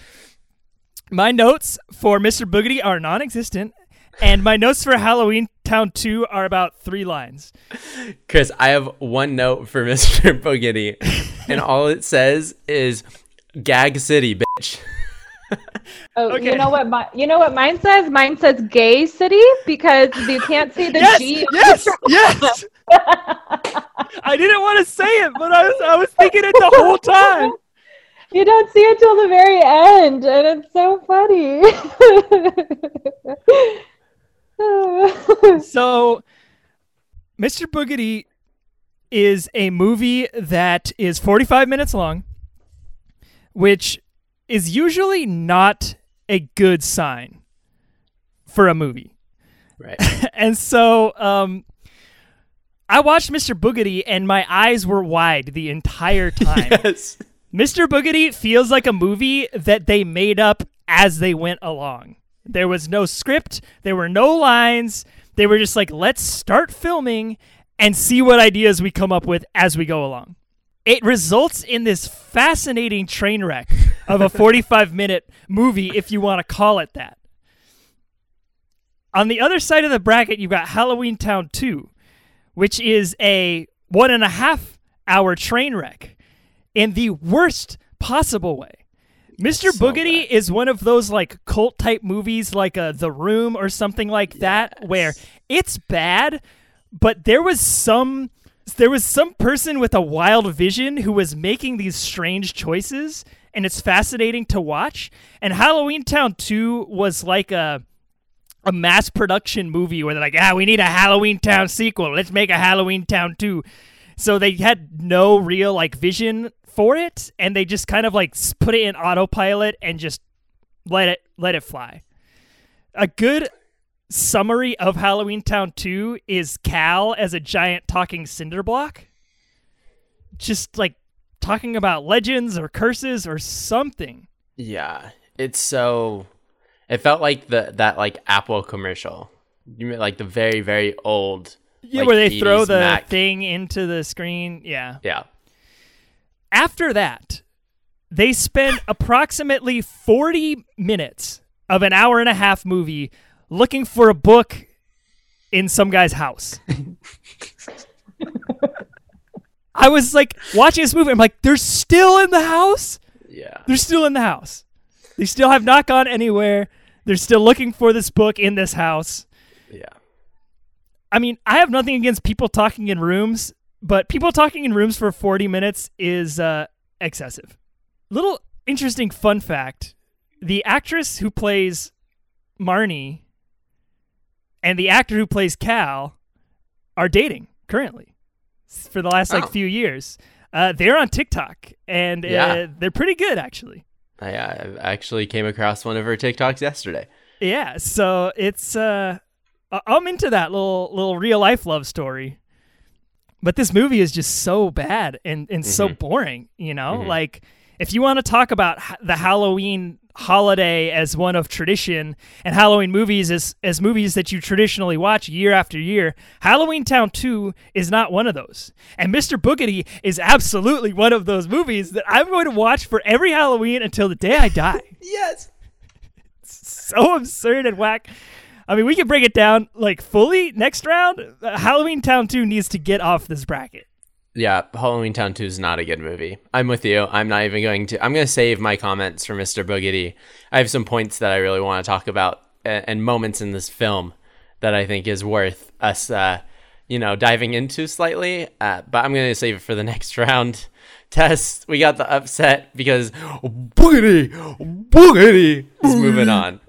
my notes for Mr. Boogedy are non-existent, and my notes for Halloween Town 2 are about three lines. Chris, I have one note for [LAUGHS] Mr. Boogedy, and all it says is "Gag City, bitch." Oh, Okay. you know what? My, you know what mine says? Mine says "gay city" because you can't see the yes, G. yes, [LAUGHS] yes. I didn't want to say it, but I was I was thinking it the whole time. [LAUGHS] You don't see it till the very end, and it's so funny. [LAUGHS] So, Mr. Boogedy is a movie that is 45 minutes long, which is usually not a good sign for a movie. Right. [LAUGHS] and so um, I watched Mr. Boogedy and my eyes were wide the entire [LAUGHS] time. yes. Mr. Boogedy feels like a movie that they made up as they went along. There was no script, there were no lines. They were just like, let's start filming and see what ideas we come up with as we go along. It results in this fascinating train wreck of a [LAUGHS] 45 minute movie, if you want to call it that. On the other side of the bracket, you've got Halloween Town 2, which is a one and a half hour train wreck in the worst possible way. Mr. So Boogedy bad. is one of those like cult type movies like uh, The Room or something like that where it's bad, but there was some there was some person with a wild vision who was making these strange choices and it's fascinating to watch. And Halloween Town 2 was like a a mass production movie where they're like, ah, we need a Halloween Town sequel. Let's make a Halloween Town 2. So they had no real like vision for it, and they just kind of like put it in autopilot and just let it let it fly. A good summary of Halloween Town 2 is Kal as a giant talking cinder block. Just like talking about legends or curses or something. Yeah, it's so. It felt like the that like Apple commercial. You mean like the very very old. Yeah, like, where they throw the Mac. thing into the screen. Yeah. Yeah. After that, they spend approximately 40 minutes of an hour and a half movie looking for a book in some guy's house. [LAUGHS] I was like watching this movie. I'm like, they're still in the house. Yeah. They're still in the house. They still have not gone anywhere. They're still looking for this book in this house. Yeah. I mean, I have nothing against people talking in rooms, but people talking in rooms for 40 minutes is uh, excessive. Little interesting fun fact the actress who plays Marnie and the actor who plays Kal are dating currently for the last like Oh. few years. Uh, they're on TikTok and uh, Yeah. they're pretty good actually. I, I actually came across one of her TikToks yesterday. Yeah, so it's uh I'm into that little little real life love story. But this movie is just so bad and and so boring, you know? Like if you want to talk about the Halloween holiday as one of tradition and Halloween movies as as movies that you traditionally watch year after year, Halloween Town 2 is not one of those. And Mr. Boogedy is absolutely one of those movies that I'm going to watch for every Halloween until the day I die [LAUGHS] Yes. so absurd and whack. I mean, we can break it down like fully next round. Uh, Halloween Town 2 needs to get off this bracket. Yeah, Halloween Town 2 is not a good movie. I'm with you. I'm not even going to. I'm going to save my comments for Mr. Boogedy. I have some points that I really want to talk about and, and moments in this film that I think is worth us, uh, you know, diving into slightly. Uh, but I'm going to save it for the [LAUGHS] next round. Tess. we got the upset because Boogedy, Boogedy is moving [LAUGHS] on.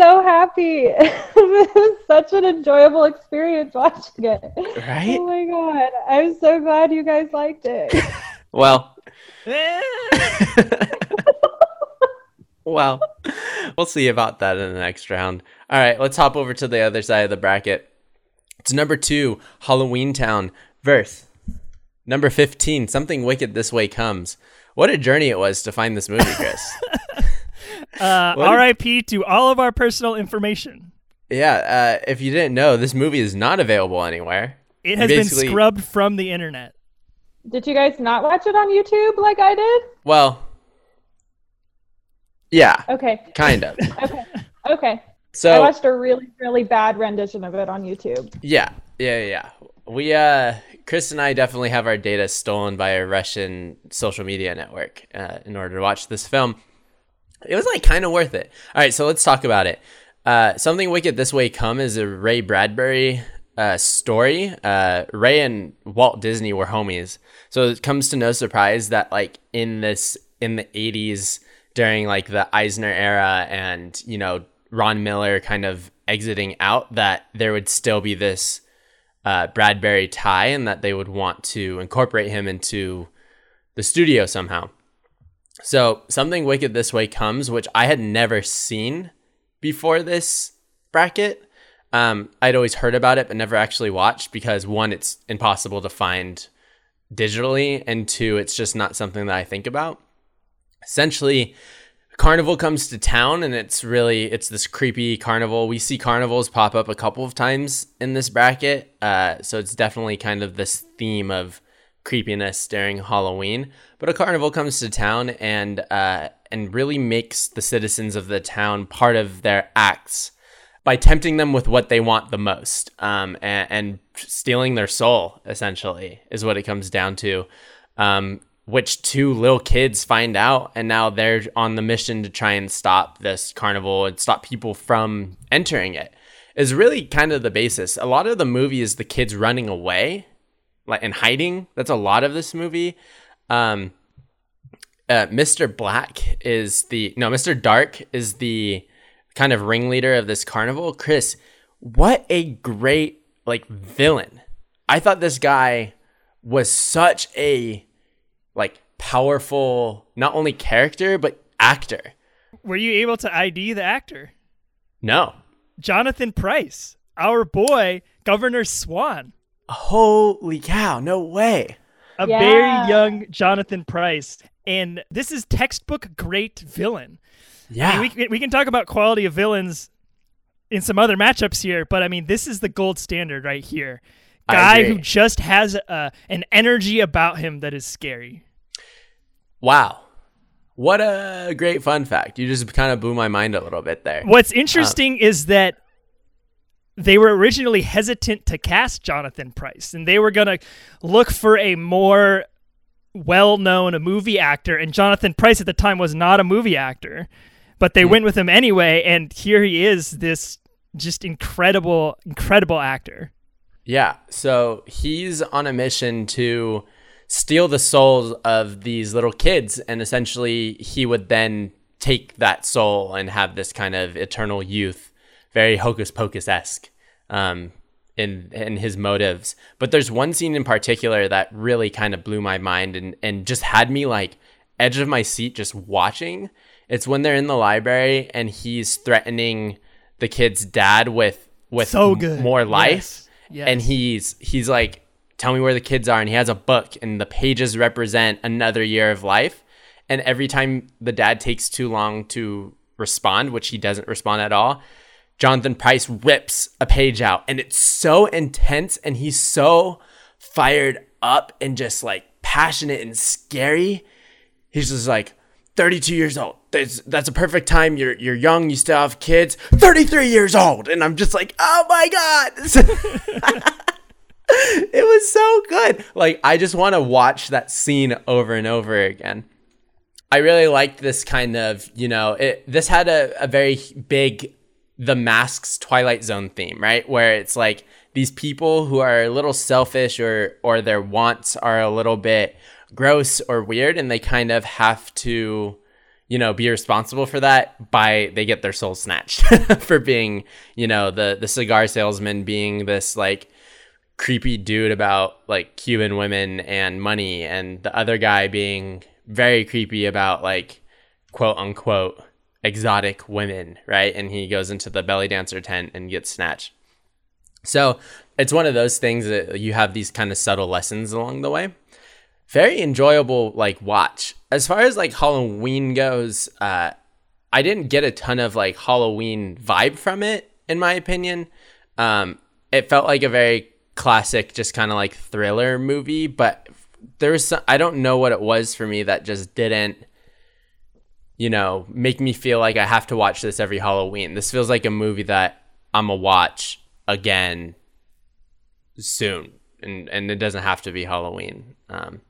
I'm so happy. [LAUGHS] it was such an enjoyable experience watching it. Right? Oh my god. I'm so glad you guys liked it. [LAUGHS] Well, [LAUGHS] well, we'll see about that in the next round. All right, let's hop over to the other side of the bracket. It's number two, Halloween Town, verse. Number 15, Something Wicked This Way Comes. What a journey it was to find this movie, Chris. Uh, What a- RIP to all of our personal information. yeah, uh, if you didn't know, this movie is not available anywhere. It has been scrubbed from the internet. Did you guys not watch it on YouTube like I did? Well, yeah, Okay. kind of. [LAUGHS] Okay. Okay. I watched a really, really bad rendition of it on YouTube. Yeah, yeah, yeah. We, uh, Chris and I definitely have our data stolen by a Russian social media network uh, in order to watch this film. It was like kind of worth it. All right, so let's talk about it. Uh, Something Wicked This Way Come is a Ray Bradbury uh, story. Uh, Ray and Walt Disney were homies, so it comes to no surprise that like in this in the '80s during like the Eisner era and you know Ron Miller kind of exiting out, that there would still be this uh, Bradbury tie, and that they would want to incorporate him into the studio somehow. So something wicked this way comes, which I had never seen before this bracket. Um, I'd always heard about it, but never actually watched because one, it's impossible to find digitally, and two, it's just not something that I think about. Essentially, carnival comes to town and it's really it's this creepy carnival we see carnivals pop up a couple of times in this bracket uh, so it's definitely kind of this theme of creepiness during halloween but a carnival comes to town and uh, and really makes the citizens of the town part of their acts by tempting them with what they want the most um, and, and stealing their soul essentially is what it comes down to um, which two little kids find out and now they're on the mission to try and stop this carnival and stop people from entering it is really kind of the basis. A lot of the movie is the kids running away like and hiding that's a lot of this movie um uh, mr black is the no mr dark is the kind of ringleader of this carnival chris what a great like villain i thought this guy was such a like powerful not only character but actor. Were you able to ID the actor? No. Jonathan Pryce, our boy, Governor Swan. Holy cow, no way. A Yeah. very young Jonathan Pryce. And this is textbook great villain. I Yeah. mean, we, we can talk about quality of villains in some other matchups here, but I mean, this is the gold standard right here. Guy who just has uh, an energy about him that is scary. wow. What a great fun fact. You just kind of blew my mind a little bit there. What's interesting is that they were originally hesitant to cast Jonathan Pryce, and they were going to look for a more well-known movie actor. And Jonathan Pryce at the time was not a movie actor, but they hmm. went with him anyway. And here he is, this just incredible, incredible actor. Yeah. So he's on a mission to steal the souls of these little kids, and essentially he would then take that soul and have this kind of eternal youth, very hocus pocus esque, um, in in his motives. But there's one scene in particular that really kind of blew my mind and and just had me like edge of my seat just watching. It's when they're in the library and he's threatening the kid's dad with with So good. more life Yes. Yes. and he's he's like tell me where the kids are and he has a book and the pages represent another year of life and every time the dad takes too long to respond which he doesn't respond at all jonathan pryce rips a page out and it's so intense and he's so fired up and just like passionate and scary. He's just like 32 years old. That's, that's a perfect time. You're you're young. You still have kids. 33 years old. And i'm just like oh my god. [LAUGHS] It was so good. Like i just want to watch that scene over and over again. I really liked this kind of you know it this had a, a very big the masks twilight zone theme right? Where it's like these people who are a little selfish or or their wants are a little bit gross or weird and they kind of have to you know be responsible for that by they get their soul snatched [LAUGHS] for being you know the the cigar salesman being this like creepy dude about like cuban women and money and the other guy being very creepy about like quote unquote exotic women right? And he goes into the belly dancer tent and gets snatched. So it's one of those things that you have these kind of subtle lessons along the way. Very enjoyable like watch. As far as like halloween goes uh i didn't get a ton of like halloween vibe from it in my opinion. Um it felt like a very classic just kind of like thriller movie but there was some, i don't know what it was for me that just didn't you know make me feel like i have to watch this every halloween. This feels like a movie that i'm going to watch again soon. And and it doesn't have to be halloween. Um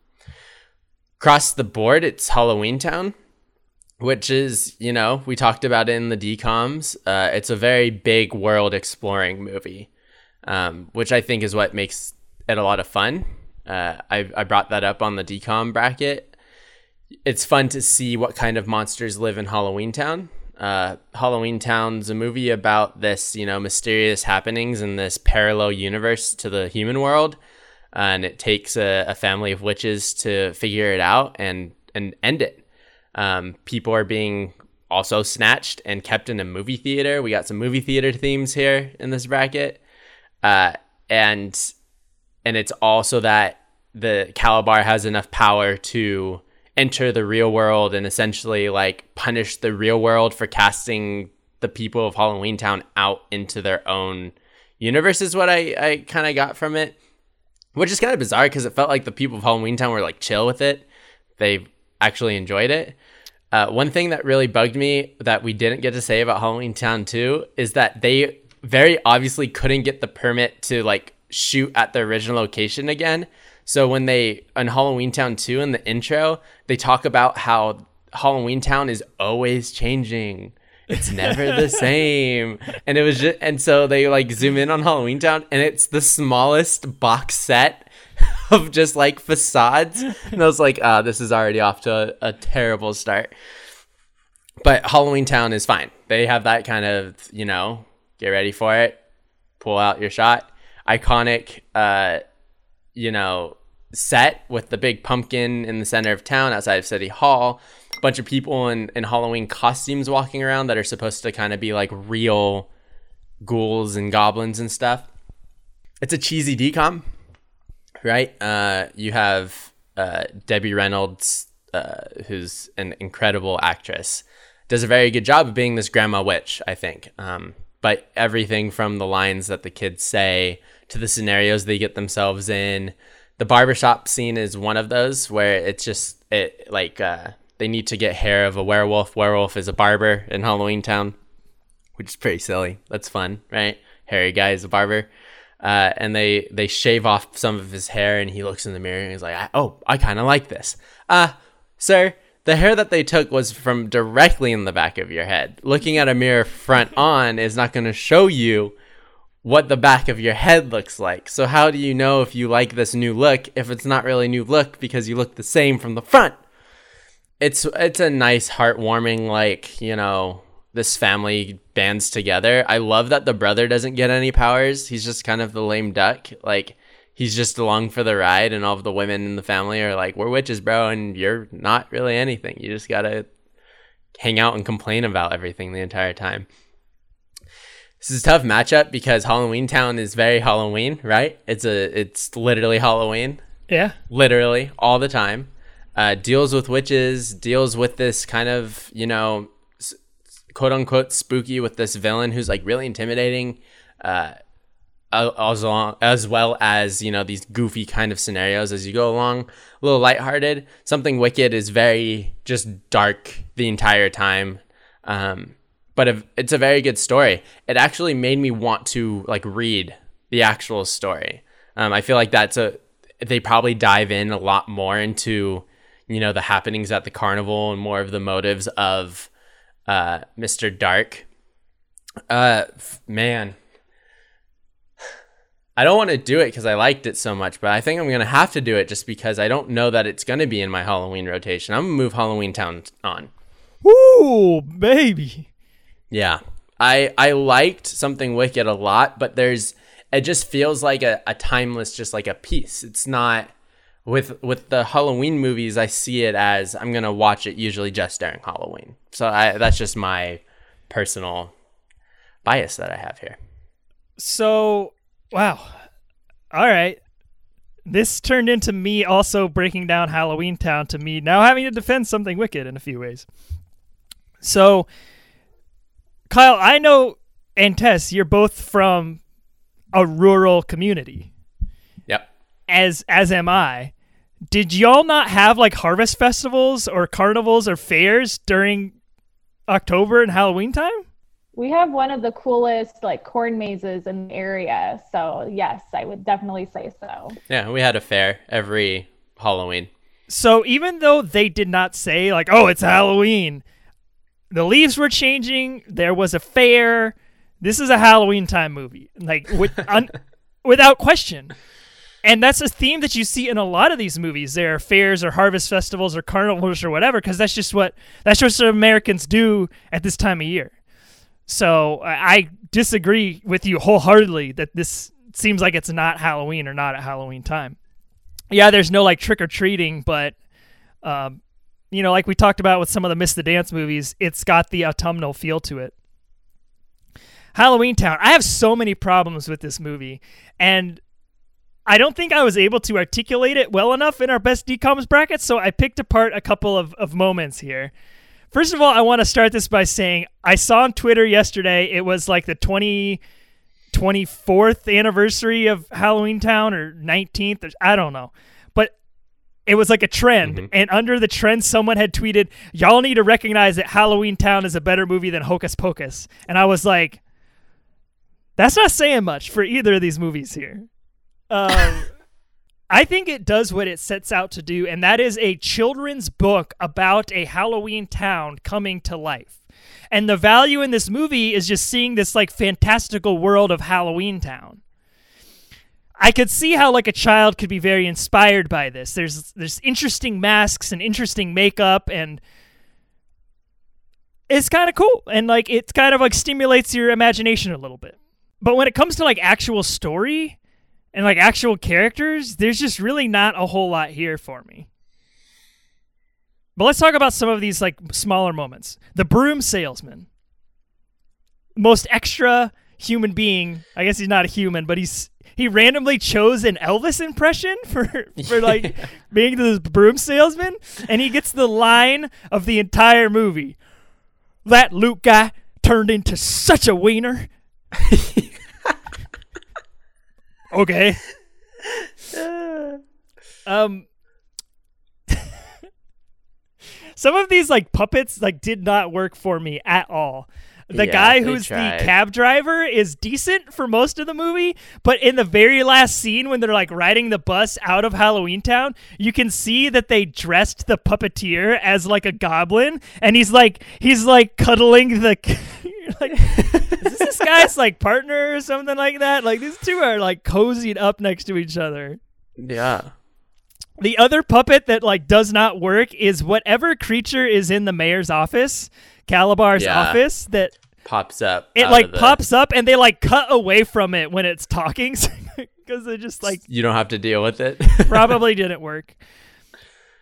across the board it's halloween town which is you know we talked about it in the DCOMs uh, it's a very big world exploring movie um, which i think is what makes it a lot of fun. Uh, I, I brought that up on the DCOM bracket it's fun to see what kind of monsters live in halloween town. Uh, halloween town's a movie about this you know mysterious happenings in this parallel universe to the human world. And it takes a, a family of witches to figure it out and and end it. Um, people are being also snatched and kept in a movie theater. We got some movie theater themes here in this bracket, uh, and and it's also that the Kalabar has enough power to enter the real world and essentially like punish the real world for casting the people of Halloween Town out into their own universe is what I, I kind of got from it. Which is kind of bizarre because it felt like the people of Halloween Town were like chill with it. They actually enjoyed it. Uh, one thing that really bugged me that we didn't get to say about Halloween Town 2 is that they very obviously couldn't get the permit to like shoot at the original location again. So when they on Halloween Town 2 in the intro, they talk about how Halloween Town is always changing. It's never the [LAUGHS] same. And it was just and so they like zoom in on Halloween Town and it's the smallest box set [LAUGHS] of just like facades. And I was like, ah, this is already off to a, a terrible start. But Halloween Town is fine. They have that kind of, you know, get ready for it, pull out your shot. Iconic, uh, you know, set with the big pumpkin in the center of town outside of City Hall. A bunch of people in, in Halloween costumes walking around that are supposed to kind of be like real ghouls and goblins and stuff. It's a cheesy DCOM, right? Uh, you have uh, Debbie Reynolds, uh, who's an incredible actress, does a very good job of being this grandma witch, I think. Um, but everything from the lines that the kids say to the scenarios they get themselves in. The barbershop scene is one of those where it's just it like uh, they need to get hair of a werewolf. Werewolf is a barber in Halloween Town, which is pretty silly. That's fun, right? Hairy guy is a barber. Uh, and they they shave off some of his hair and he looks in the mirror and he's like oh i kind of like this uh sir the hair that they took was from directly in the back of your head looking at a mirror front on is not going to show you what the back of your head looks like so how do you know if you like this new look if it's not really new look because you look the same from the front it's it's a nice heartwarming like you know this family bands together. I love that the brother doesn't get any powers. He's just kind of the lame duck. Like he's just along for the ride and all of the women in the family are like, We're witches, bro, and you're not really anything. You just gotta hang out and complain about everything the entire time. This is a tough matchup because Halloween Town is very Halloween, right? It's a it's literally Halloween. Yeah. Literally all the time. Uh, deals with witches, deals with this kind of, you know, quote unquote spooky with this villain who's like really intimidating uh as long as well as you know these goofy kind of scenarios as you go along a little lighthearted something wicked is very just dark the entire time um but it's a very good story it actually made me want to like read the actual story um i feel like that's a they probably dive in a lot more into you know the happenings at the carnival and more of the motives of uh, Mr. Dark. Uh, man, I don't want to do it because I liked it so much, but I think I'm gonna have to do it just because I don't know that it's gonna be in my Halloween rotation. I'm gonna move Halloween Town on. Woo, baby. Yeah, I I liked something Wicked a lot, but there's it just feels like a, a timeless, just like a piece. It's not with with the Halloween movies, I see it as I'm gonna watch it usually just during Halloween. So I, that's just my personal bias that I have here. So, wow. All right. This turned into me also breaking down Halloween Town to me now having to defend something wicked in a few ways. So, Kyle, I know and Tess, you're both from a rural community. Yep. As as am I did y'all not have like harvest festivals or carnivals or fairs during October and Halloween time? We have one of the coolest like corn mazes in the area. So, yes, I would definitely say so. Yeah, we had a fair every Halloween. So, even though they did not say like, "Oh, it's Halloween," the leaves were changing, there was a fair. This is a Halloween time movie. Like with, [LAUGHS] un, without question and that's a theme that you see in a lot of these movies. There are fairs or harvest festivals or carnivals or whatever, because that's just what that's just what Americans do at this time of year. So I disagree with you wholeheartedly that this seems like it's not Halloween or not at Halloween time. Yeah, there's no like trick or treating, but um, you know, like we talked about with some of the Miss the Dance movies, it's got the autumnal feel to it. Halloween Town. I have so many problems with this movie, and I don't think I was able to articulate it well enough in our best DCOMs bracket, so I picked apart a couple of, of moments here. First of all, I want to start this by saying I saw on Twitter yesterday it was like the 20, 24th anniversary of Halloween Town or 19th, or, I don't know. It was like a trend. Mhm. And under the trend, someone had tweeted, Y'all need to recognize that Halloween Town is a better movie than Hocus Pocus. And I was like, That's not saying much for either of these movies here. Um, [LAUGHS] I think it does what it sets out to do, and that is a children's book about a Halloween town coming to life. And the value in this movie is just seeing this like fantastical world of Halloween Town. I could see how like a child could be very inspired by this. There's there's interesting masks and interesting makeup and it's kind of cool and like it kind of like stimulates your imagination a little bit. But when it comes to like actual story and like actual characters, there's just really not a whole lot here for me. But let's talk about some of these like smaller moments. The broom salesman. Most extra human being. I guess he's not a human, but he's he randomly chose an Elvis impression for for like [LAUGHS] being the broom salesman and he gets the line of the entire movie. That Luke guy turned into such a wiener. [LAUGHS] okay. [LAUGHS] Um Some of these like puppets like did not work for me at all. The Yeah, guy who's the cab driver is decent for most of the movie, but in the very last scene when they're like riding the bus out of Halloween Town, you can see that they dressed the puppeteer as like a goblin, and he's like he's like cuddling the [LAUGHS] like is this this guy's like partner or something like that? Like these two are like cozied up next to each other. Yeah. The other puppet that like does not work is whatever creature is in the mayor's office, Kalabar's Yeah. office that Pops up. it like the- pops up and they like cut away from it when it's talking [LAUGHS] because they just like You don't have to deal with it. [LAUGHS] [LAUGHS] probably didn't work.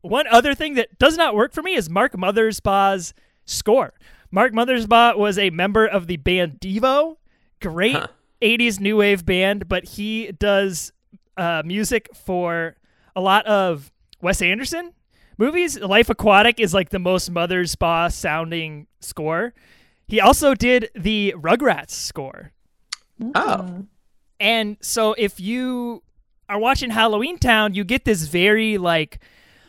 One other thing that does not work for me is Mark Mothersbaugh's score. Mark Mothersbaugh was a member of the band Devo, great Huh. 80s new wave band, but he does uh, music for a lot of Wes Anderson movies. Life Aquatic is like the most Mothersbaugh sounding score. He also did the Rugrats score. oh. And so if you are watching Halloween Town, you get this very like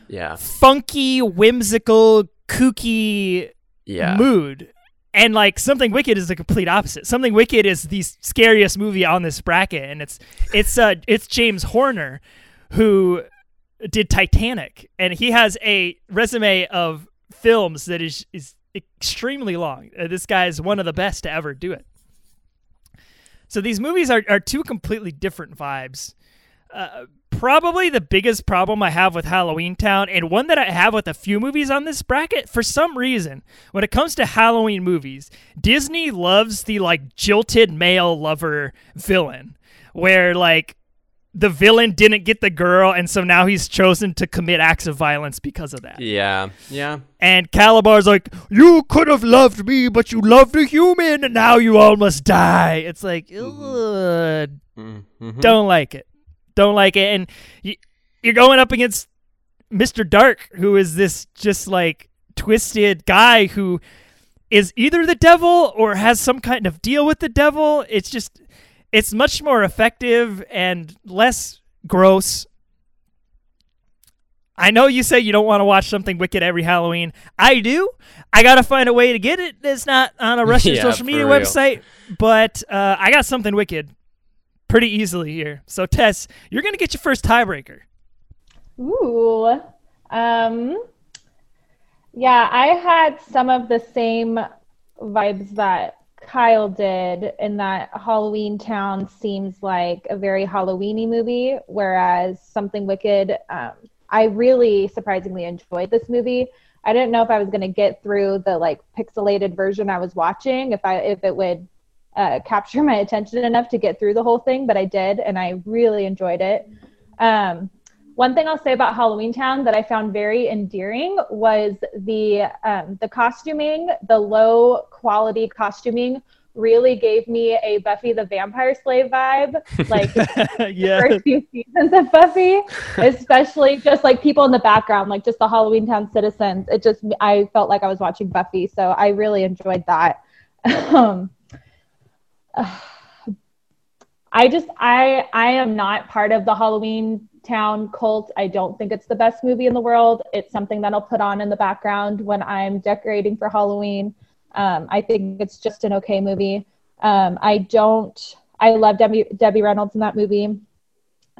Yeah. funky, whimsical, kooky Yeah. mood. And like something wicked is the complete opposite. Something wicked is the scariest movie on this bracket, and it's it's uh it's James Horner who did Titanic, and he has a resume of films that is is extremely long. Uh, this guy is one of the best to ever do it. So these movies are, are two completely different vibes. Uh, probably the biggest problem I have with Halloween Town, and one that I have with a few movies on this bracket, for some reason, when it comes to Halloween movies, Disney loves the like jilted male lover villain, where like the villain didn't get the girl, and so now he's chosen to commit acts of violence because of that. Yeah. Yeah. And Kalabar's like, You could have loved me, but you loved a human, and now you all must die. It's like, ugh, Mm-hmm. don't like it. Don't like it. And y- you're going up against Mr. Dark, who is this just like twisted guy who is either the devil or has some kind of deal with the devil. It's just, it's much more effective and less gross. I know you say you don't want to watch something wicked every Halloween. I do. I gotta find a way to get it. It's not on a [LAUGHS] Russian Yeah, social media real. website, but uh, I got something wicked pretty easily here. So Tess, you're gonna get your first tiebreaker. Ooh. Um, yeah, I had some of the same vibes that Kyle did in that Halloween Town seems like a very Halloweeny movie, whereas Something Wicked, um, I really surprisingly enjoyed this movie. I didn't know if I was going to get through the like pixelated version I was watching, if I if it would uh, capture my attention enough to get through the whole thing, but I did, and I really enjoyed it. Um, one thing I'll say about Halloween Town that I found very endearing was the um, the costuming, the low quality costuming, really gave me a Buffy the Vampire Slayer vibe, like [LAUGHS] yeah. first few seasons of Buffy, especially just like people in the background, like just the Halloween Town citizens. It just I felt like I was watching Buffy, so I really enjoyed that. [LAUGHS] Um, [SIGHS] I just I I am not part of the Halloween Town cult. I don't think it's the best movie in the world. It's something that I'll put on in the background when I'm decorating for Halloween. Um, I think it's just an okay movie. Um, I don't. I love Debbie Debbie Reynolds in that movie.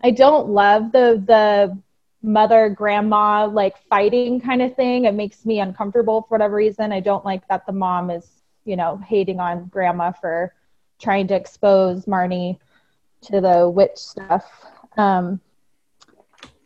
I don't love the the mother grandma like fighting kind of thing. It makes me uncomfortable for whatever reason. I don't like that the mom is you know hating on grandma for trying to expose Marnie to the witch stuff. Um,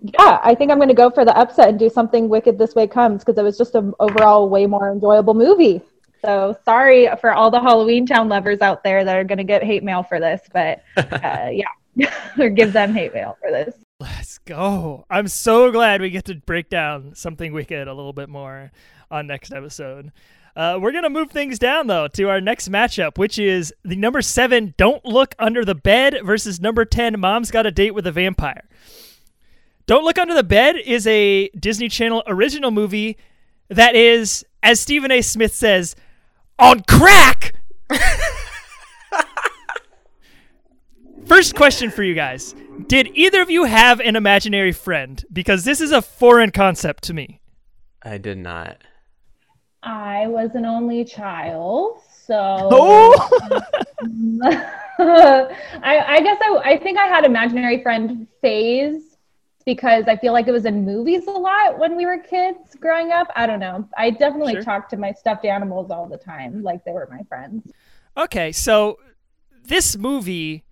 yeah, I think I'm going to go for the upset and do something wicked this way comes because it was just an overall way more enjoyable movie. So sorry for all the Halloween Town lovers out there that are going to get hate mail for this, but [LAUGHS] uh, yeah, [LAUGHS] or give them hate mail for this. Let's go. I'm so glad we get to break down something wicked a little bit more on next episode. Uh, we're going to move things down, though, to our next matchup, which is the number seven, Don't Look Under the Bed versus number 10, Mom's Got a Date with a Vampire. Don't Look Under the Bed is a Disney Channel original movie that is, as Stephen A. Smith says, on crack. [LAUGHS] First question for you guys Did either of you have an imaginary friend? Because this is a foreign concept to me. I did not. I was an only child, so Oh! [LAUGHS] I, I guess I, I think I had imaginary friend phase because I feel like it was in movies a lot when we were kids growing up. I don't know. I definitely Sure. talked to my stuffed animals all the time, like they were my friends. Okay, so this movie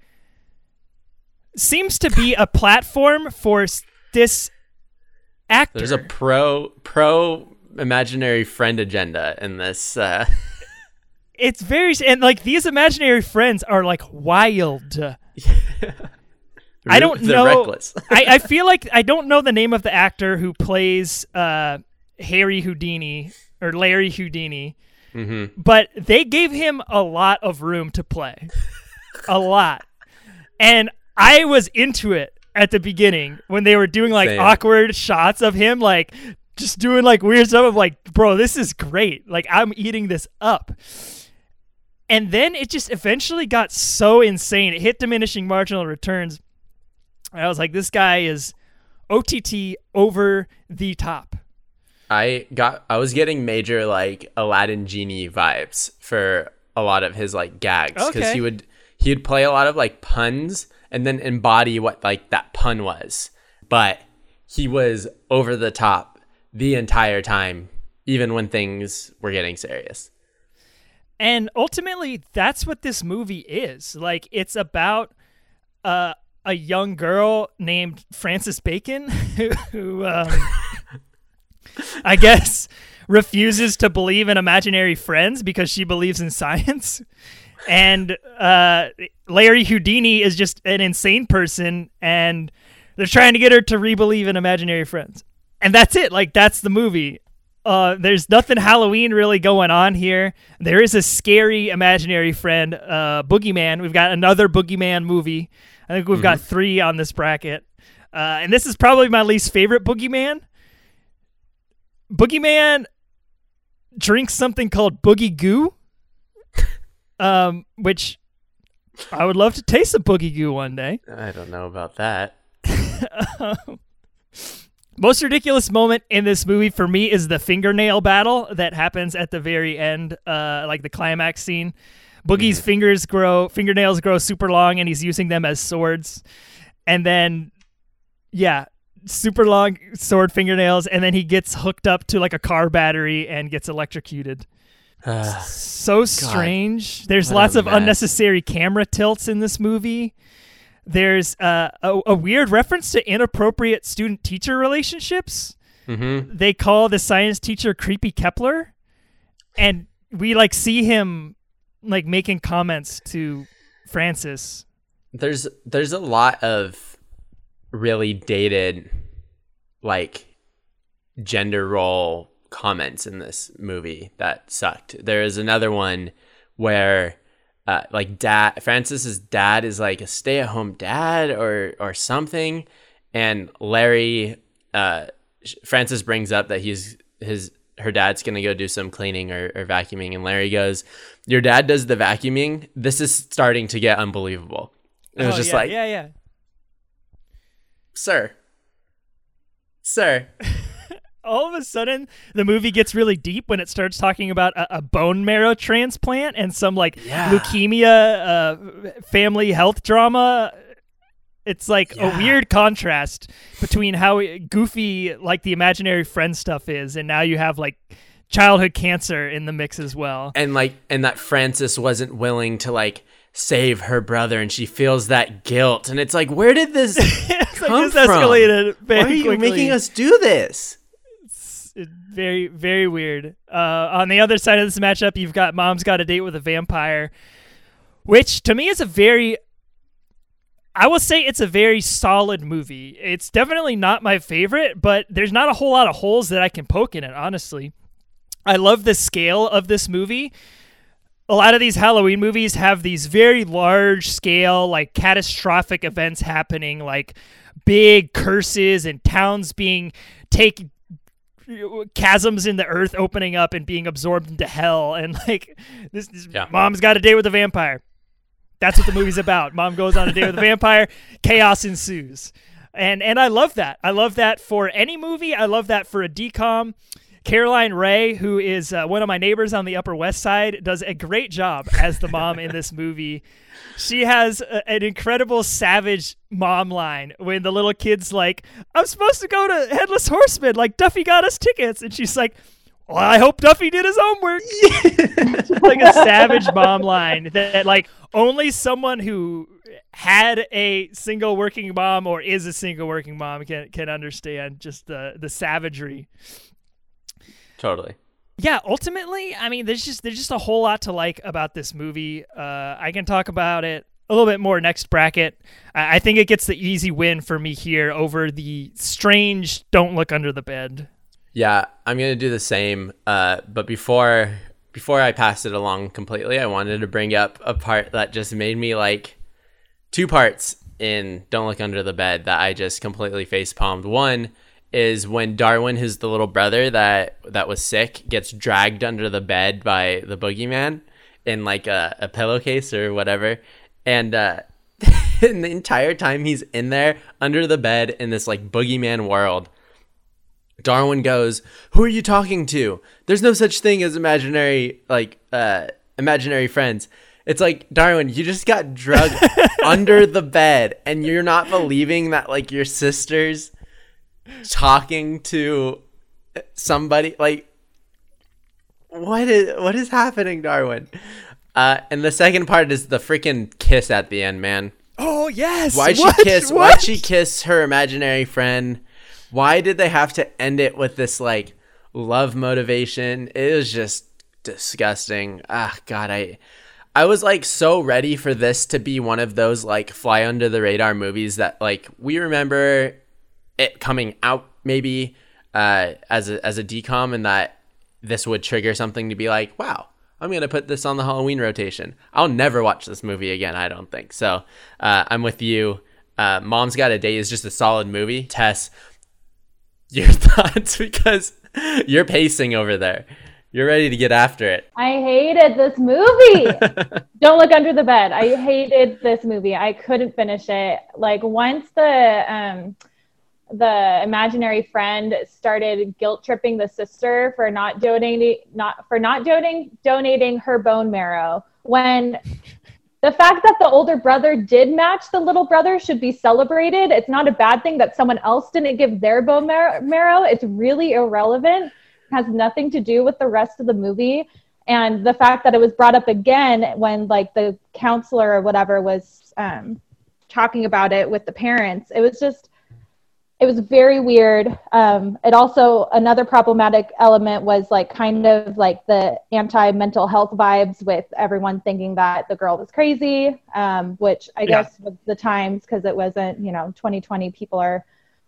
seems to be a platform for this actor. There's a pro pro imaginary friend agenda in this. Uh, it's very and like these imaginary friends are like wild. [LAUGHS] I don't know. Reckless. [LAUGHS] I, I feel like I don't know the name of the actor who plays uh, Harry Houdini or Larry Houdini, hmm but they gave him a lot of room to play, a lot, and I was into it at the beginning when they were doing like Same. awkward shots of him, like just doing like weird stuff. of like, bro, this is great. Like I'm eating this up. And then it just eventually got so insane. It hit diminishing marginal returns. I was like, this guy is OTT over the top. I got I was getting major like Aladdin genie vibes for a lot of his like gags because Okay. he would he would play a lot of like puns and then embody what like that pun was, but he was over the top the entire time, even when things were getting serious. And ultimately, that's what this movie is. Like, it's about uh, a young girl named Frances Bacon [LAUGHS] who, who um, [LAUGHS] I guess, refuses to believe in imaginary friends because she believes in science. And uh, Larry Houdini is just an insane person, and they're trying to get her to re-believe in imaginary friends. And that's it. Like, that's the movie. Uh, there's nothing Halloween really going on here. There is a scary imaginary friend, uh, Boogeyman. We've got another Boogeyman movie. I think we've got three on this bracket. Uh, and this is probably my least favorite Boogeyman. Boogeyman drinks something called Boogie Goo, [LAUGHS] um, which I would love to taste a Boogie Goo one day. I don't know about that. [LAUGHS] Most ridiculous moment in this movie for me is the fingernail battle that happens at the very end, uh, like the climax scene. Boogie's fingers grow, fingernails grow super long, and he's using them as swords. And then, yeah, super long sword fingernails, and then he gets hooked up to like a car battery and gets electrocuted. so strange. There's lots of mess. unnecessary camera tilts in this movie. There's uh, a, a weird reference to inappropriate student teacher relationships. Mm-hmm. They call the science teacher Creepy Kepler, and we like see him like making comments to Frances. there's there's a lot of really dated like gender role comments in this movie that sucked. There is another one where uh, like dad Frances's dad is like a stay-at-home dad or or something and Larry uh Frances brings up that he's his her dad's gonna go do some cleaning or, or vacuuming and Larry goes your dad does the vacuuming? This is starting to get unbelievable. It was Oh, just yeah, like yeah, yeah. sir. Sir. [LAUGHS] All of a sudden the movie gets really deep when it starts talking about a, a bone marrow transplant and some like Yeah. leukemia uh, family health drama it's like Yeah. a weird contrast between how goofy like the imaginary friend stuff is and now you have like childhood cancer in the mix as well and like and that Frances wasn't willing to like save her brother and she feels that guilt and it's like where did this [LAUGHS] it's like come this from? escalated very why are you quickly. making us do this It's very very weird. Uh, on the other side of this matchup, you've got Mom's Got a Date with a Vampire, which to me is a very I will say it's a very solid movie. It's definitely not my favorite, but there's not a whole lot of holes that I can poke in it, honestly. I love the scale of this movie. A lot of these Halloween movies have these very large scale, like catastrophic events happening, like big curses and towns being take chasms in the earth opening up and being absorbed into hell and like this, this Yeah. mom's got a date with a vampire that's what the movie's about. Mom goes on a date with a vampire. Chaos ensues. And and i love that. I love that for any movie. I love that for a DCOM Caroline Rhea who is uh, one of my neighbors on the upper west side does a great job as the mom in this movie. She has a, an incredible savage mom line when the little kid's like, I'm supposed to go to Headless Horseman, like Duffy got us tickets. And she's like, Well, I hope Duffy did his homework. [LAUGHS] Just like a savage mom line that, like, only someone who had a single working mom or is a single working mom can, can understand just the, the savagery. Totally. Yeah ultimately i mean there's just there's just a whole lot to like about this movie. Uh, i can talk about it a little bit more next bracket. I, I think it gets the easy win for me here over the strange don't look under the bed Yeah, I'm gonna do the same. Uh, but before before I pass it along completely, I wanted to bring up a part that just made me like two parts in Don't Look Under the Bed that I just completely face palmed. One is when Darwin, who's the little brother that that was sick, gets dragged under the bed by the boogeyman in like a, a pillowcase or whatever, and uh, [LAUGHS] and the entire time he's in there under the bed in this like boogeyman world. Darwin goes, "Who are you talking to? There's no such thing as imaginary like uh imaginary friends." It's like, "Darwin, you just got drugged [LAUGHS] under the bed and you're not believing that like your sister's talking to somebody like what is what is happening, Darwin?" Uh and the second part is the freaking kiss at the end, man. oh yes Why'd she kiss? Why'd she kiss her imaginary friend? Why did they have to end it with this like love motivation? It was just disgusting. Ah, God, I, I was like so ready for this to be one of those like fly under the radar movies that like we remember it coming out maybe uh, as a as a DCOM and that this would trigger something to be like, wow, I'm gonna put this on the Halloween rotation. I'll never watch this movie again. I don't think so. Uh, I'm with you. Uh, Mom's Got a Date is just a solid movie. Tess, your [LAUGHS] thoughts because you're pacing over there. You're ready to get after it. I hated this movie. [LAUGHS] Don't look under the bed. I hated this movie. I couldn't finish it. Like once the um the imaginary friend started guilt tripping the sister for not donating not for not donating donating her bone marrow when the fact that the older brother did match the little brother should be celebrated. It's not a bad thing that someone else didn't give their bone marrow. It's really irrelevant. Has nothing to do with the rest of the movie. And the fact that it was brought up again when like the counselor or whatever was um, talking about it with the parents, it was just it was very weird. Um, it also another problematic element was like kind of like the anti mental health vibes with everyone thinking that the girl was crazy, um, which I Yeah. guess was the times because it wasn't you know 2020 people are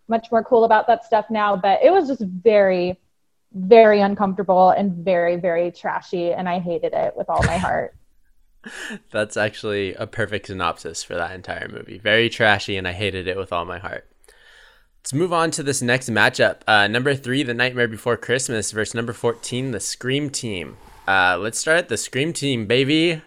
much more cool about that stuff now, but it was just very very uncomfortable and very very trashy and I hated it with all my heart. [LAUGHS] That's actually a perfect synopsis for that entire movie. Very trashy, and I hated it with all my heart. Let's move on to this next matchup. Uh, number three, The Nightmare Before Christmas, versus number 14, The Scream Team. Uh, let's start at The Scream Team, baby.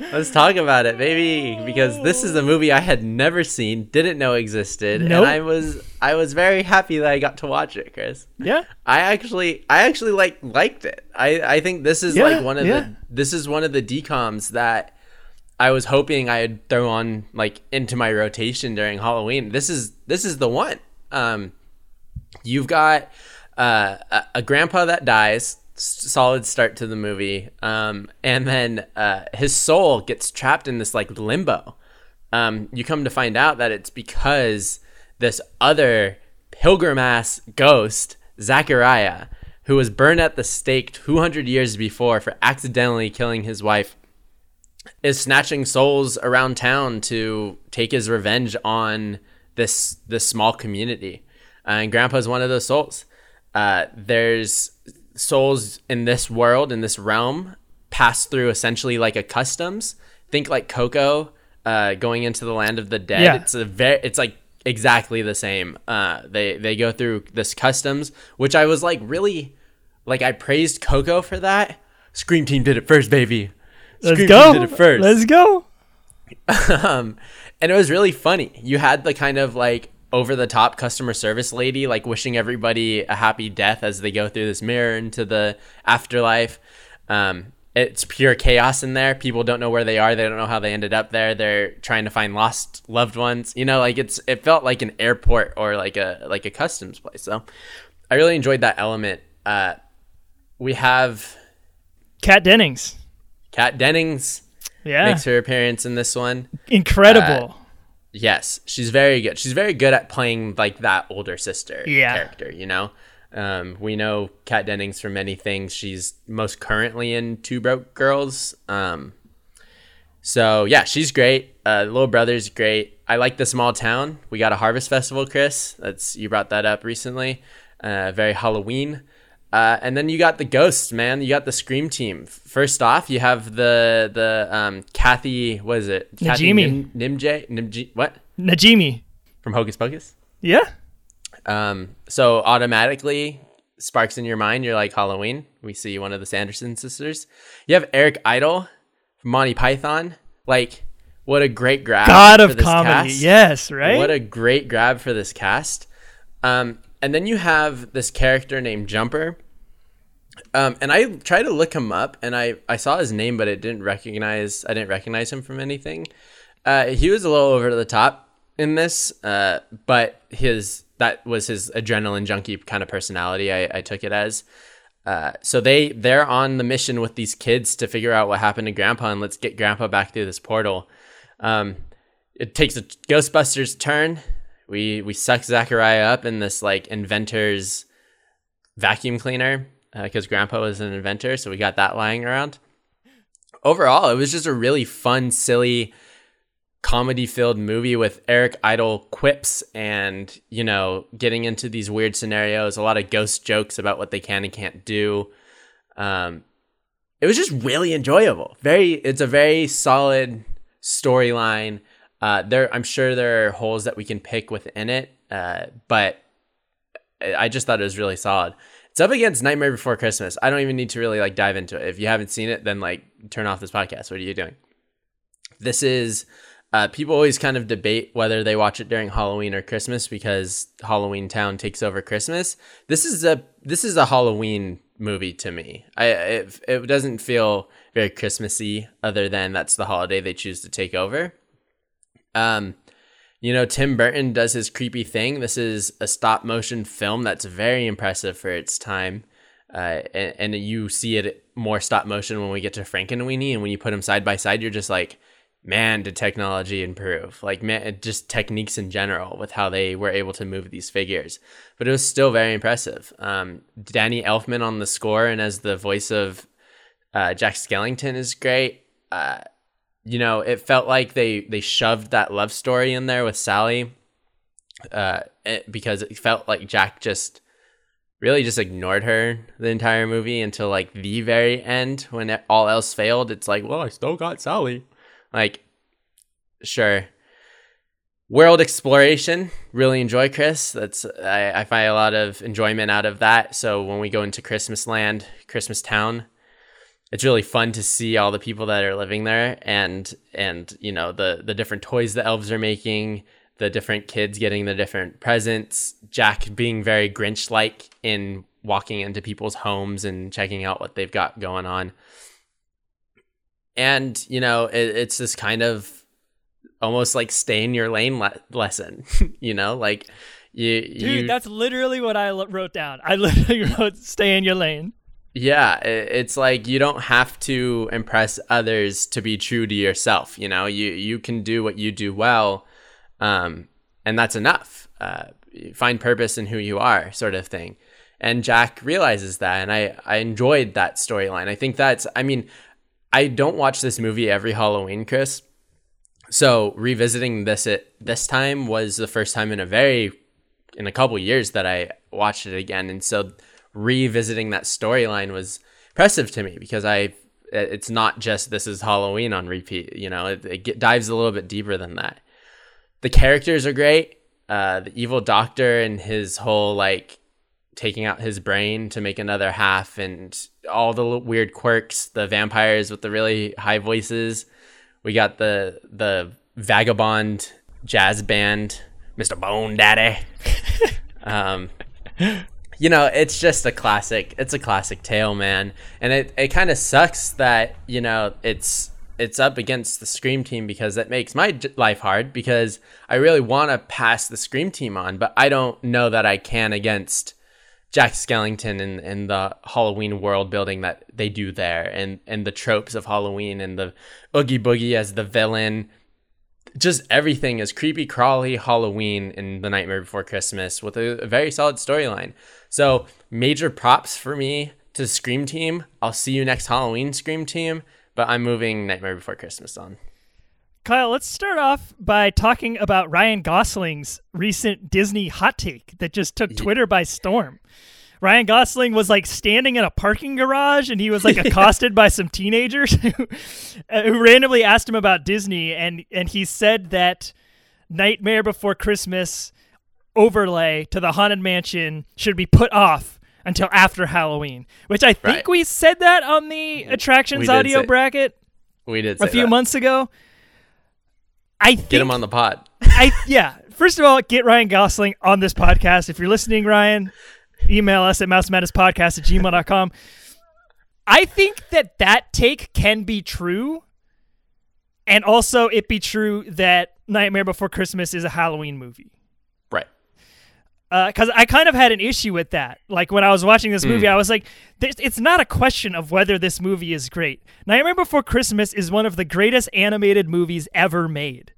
Let's talk about it, baby, because this is a movie I had never seen, didn't know existed, Nope. and I was I was very happy that I got to watch it, Chris. Yeah. I actually I actually like liked it. I I think this is Yeah, like one of yeah. the this is one of the DCOMs that I was hoping I'd throw on like into my rotation during Halloween. This is this is the one. Um you've got uh, a, grandpa that dies solid start to the movie um, and then uh, his soul gets trapped in this like limbo. Um, you come to find out that it's because this other pilgrim ass ghost zachariah who was burned at the stake 200 years before for accidentally killing his wife is snatching souls around town to take his revenge on this this small community. Uh, and Grandpa's one of those souls. Uh, there's souls in this world, in this realm, pass through essentially like a customs. Think like Coco uh, going into the land of the dead. Yeah. It's a very, it's like exactly the same. Uh, they they go through this customs, which I was like really, like I praised Coco for that. Scream Team did it first, baby. Let's Scream go. Team did it first Let's go. [LAUGHS] um, and it was really funny. You had the kind of like over the top customer service lady, like wishing everybody a happy death as they go through this mirror into the afterlife. Um, it's pure chaos in there. People don't know where they are. They don't know how they ended up there. They're trying to find lost loved ones. You know, like it's it felt like an airport or like a like a customs place. So I really enjoyed that element. Uh, we have Kat Dennings. Kat Dennings Yeah. makes her appearance in this one. Incredible. Yes, she's very good. She's very good at playing like that older sister Yeah. character, you know? Um, we know Kat Dennings from many things. She's most currently in Two Broke Girls. Um, so yeah, she's great. Uh, little brother's great. I like the small town. We got a harvest festival, Chris. That's you brought that up recently. Uh, very Halloween. Uh, and then you got the ghosts, man. You got the scream team. First off, you have the the um, Kathy. What is it? Nim, Nimj. Nimj. What Najimy. from Hocus Pocus? Yeah. Um, so automatically sparks in your mind. You're like Halloween. We see one of the Sanderson sisters. You have Eric Idle from Monty Python. Like, what a great grab! God for of this comedy. cast. Yes, right? What a great grab for this cast. Um, and then you have this character named Jumper. Um, and I tried to look him up, and I, I saw his name, but it didn't recognize. I didn't recognize him from anything. Uh, he was a little over the top in this, uh, but his that was his adrenaline junkie kind of personality. I, I took it as. Uh, so they they're on the mission with these kids to figure out what happened to Grandpa and let's get Grandpa back through this portal. Um, it takes a Ghostbusters turn. We we suck Zachariah up in this like inventor's vacuum cleaner because Grandpa was an inventor, so we got that lying around. Overall, it was just a really fun, silly, comedy-filled movie with Eric Idle quips and you know getting into these weird scenarios. A lot of ghost jokes about what they can and can't do. Um, it was just really enjoyable. Very, it's a very solid storyline. Uh, there, I'm sure there are holes that we can pick within it, uh, but I just thought it was really solid. It's up against Nightmare Before Christmas. I don't even need to really like dive into it. If you haven't seen it, then like turn off this podcast. What are you doing? This is uh, people always kind of debate whether they watch it during Halloween or Christmas because Halloween Town takes over Christmas. This is a this is a Halloween movie to me. I it, it doesn't feel very Christmassy, other than that's the holiday they choose to take over. Um, you know, Tim Burton does his creepy thing. This is a stop motion film that's very impressive for its time. Uh, and, and you see it more stop motion when we get to Frankenweenie, and when you put them side by side, you're just like, man, did technology improve? Like, man, just techniques in general with how they were able to move these figures. But it was still very impressive. Um, Danny Elfman on the score and as the voice of uh, Jack Skellington is great. Uh, you know, it felt like they they shoved that love story in there with Sally, uh, it- because it felt like Jack just really just ignored her the entire movie until like the very end when it- all else failed. It's like, well, I still got Sally. Like, sure. World exploration, really enjoy Chris. That's I, I find a lot of enjoyment out of that. So when we go into Christmas land, Christmas town, it's really fun to see all the people that are living there and and you know the the different toys the elves are making the different kids getting the different presents jack being very grinch like in walking into people's homes and checking out what they've got going on and you know it, it's this kind of almost like stay in your lane le- lesson [LAUGHS] you know like you Dude, that's literally what I wrote down. I literally [LAUGHS] wrote "Stay in your lane." Yeah, it's like you don't have to impress others to be true to yourself. You know, you you can do what you do well, um, and that's enough. Uh, find purpose in who you are, sort of thing. And Jack realizes that, and I I enjoyed that storyline. I think that's. I mean, I don't watch this movie every Halloween, Chris. So revisiting this at this time was the first time in a very in a couple years that I watched it again, and so revisiting that storyline was impressive to me because I it's not just this is Halloween on repeat. You know, it, it get, dives a little bit deeper than that. The characters are great. Uh, the evil doctor and his whole like taking out his brain to make another half, and all the weird quirks. The vampires with the really high voices. We got the the vagabond jazz band, Mr. Bone Daddy. [LAUGHS] um, you know, it's just a classic. It's a classic tale, man. And it, it kind of sucks that you know it's it's up against the Scream team because that makes my life hard because I really want to pass the Scream team on, but I don't know that I can against Jack Skellington and, and the Halloween world building that they do there and, and the tropes of Halloween and the Oogie Boogie as the villain. Just everything is creepy crawly Halloween in The Nightmare Before Christmas with a, a very solid storyline. So major props for me to Scream Team. I'll see you next Halloween, Scream Team, but I'm moving Nightmare Before Christmas on. Kyle, let's start off by talking about Ryan Gosling's recent Disney hot take that just took Twitter by storm. Ryan Gosling was like standing in a parking garage and he was like accosted by some teenagers who, uh, who randomly asked him about Disney and and he said that Nightmare Before Christmas overlay to the Haunted Mansion should be put off until after Halloween, which I think Right. we said that on the attractions audio say- bracket We did a few that. months ago. I think Get him on the pod. I yeah. First of all, get Ryan Gosling on this podcast. If you're listening, Ryan, email us at mousemadnesspodcast at gmail.com. I think that that take can be true, and also it be true that Nightmare Before Christmas is a Halloween movie. Right. Uh, because I kind of had an issue with that. Like when I was watching this movie, hmm. I was like, it's not a question of whether this movie is great. Nightmare Before Christmas is one of the greatest animated movies ever made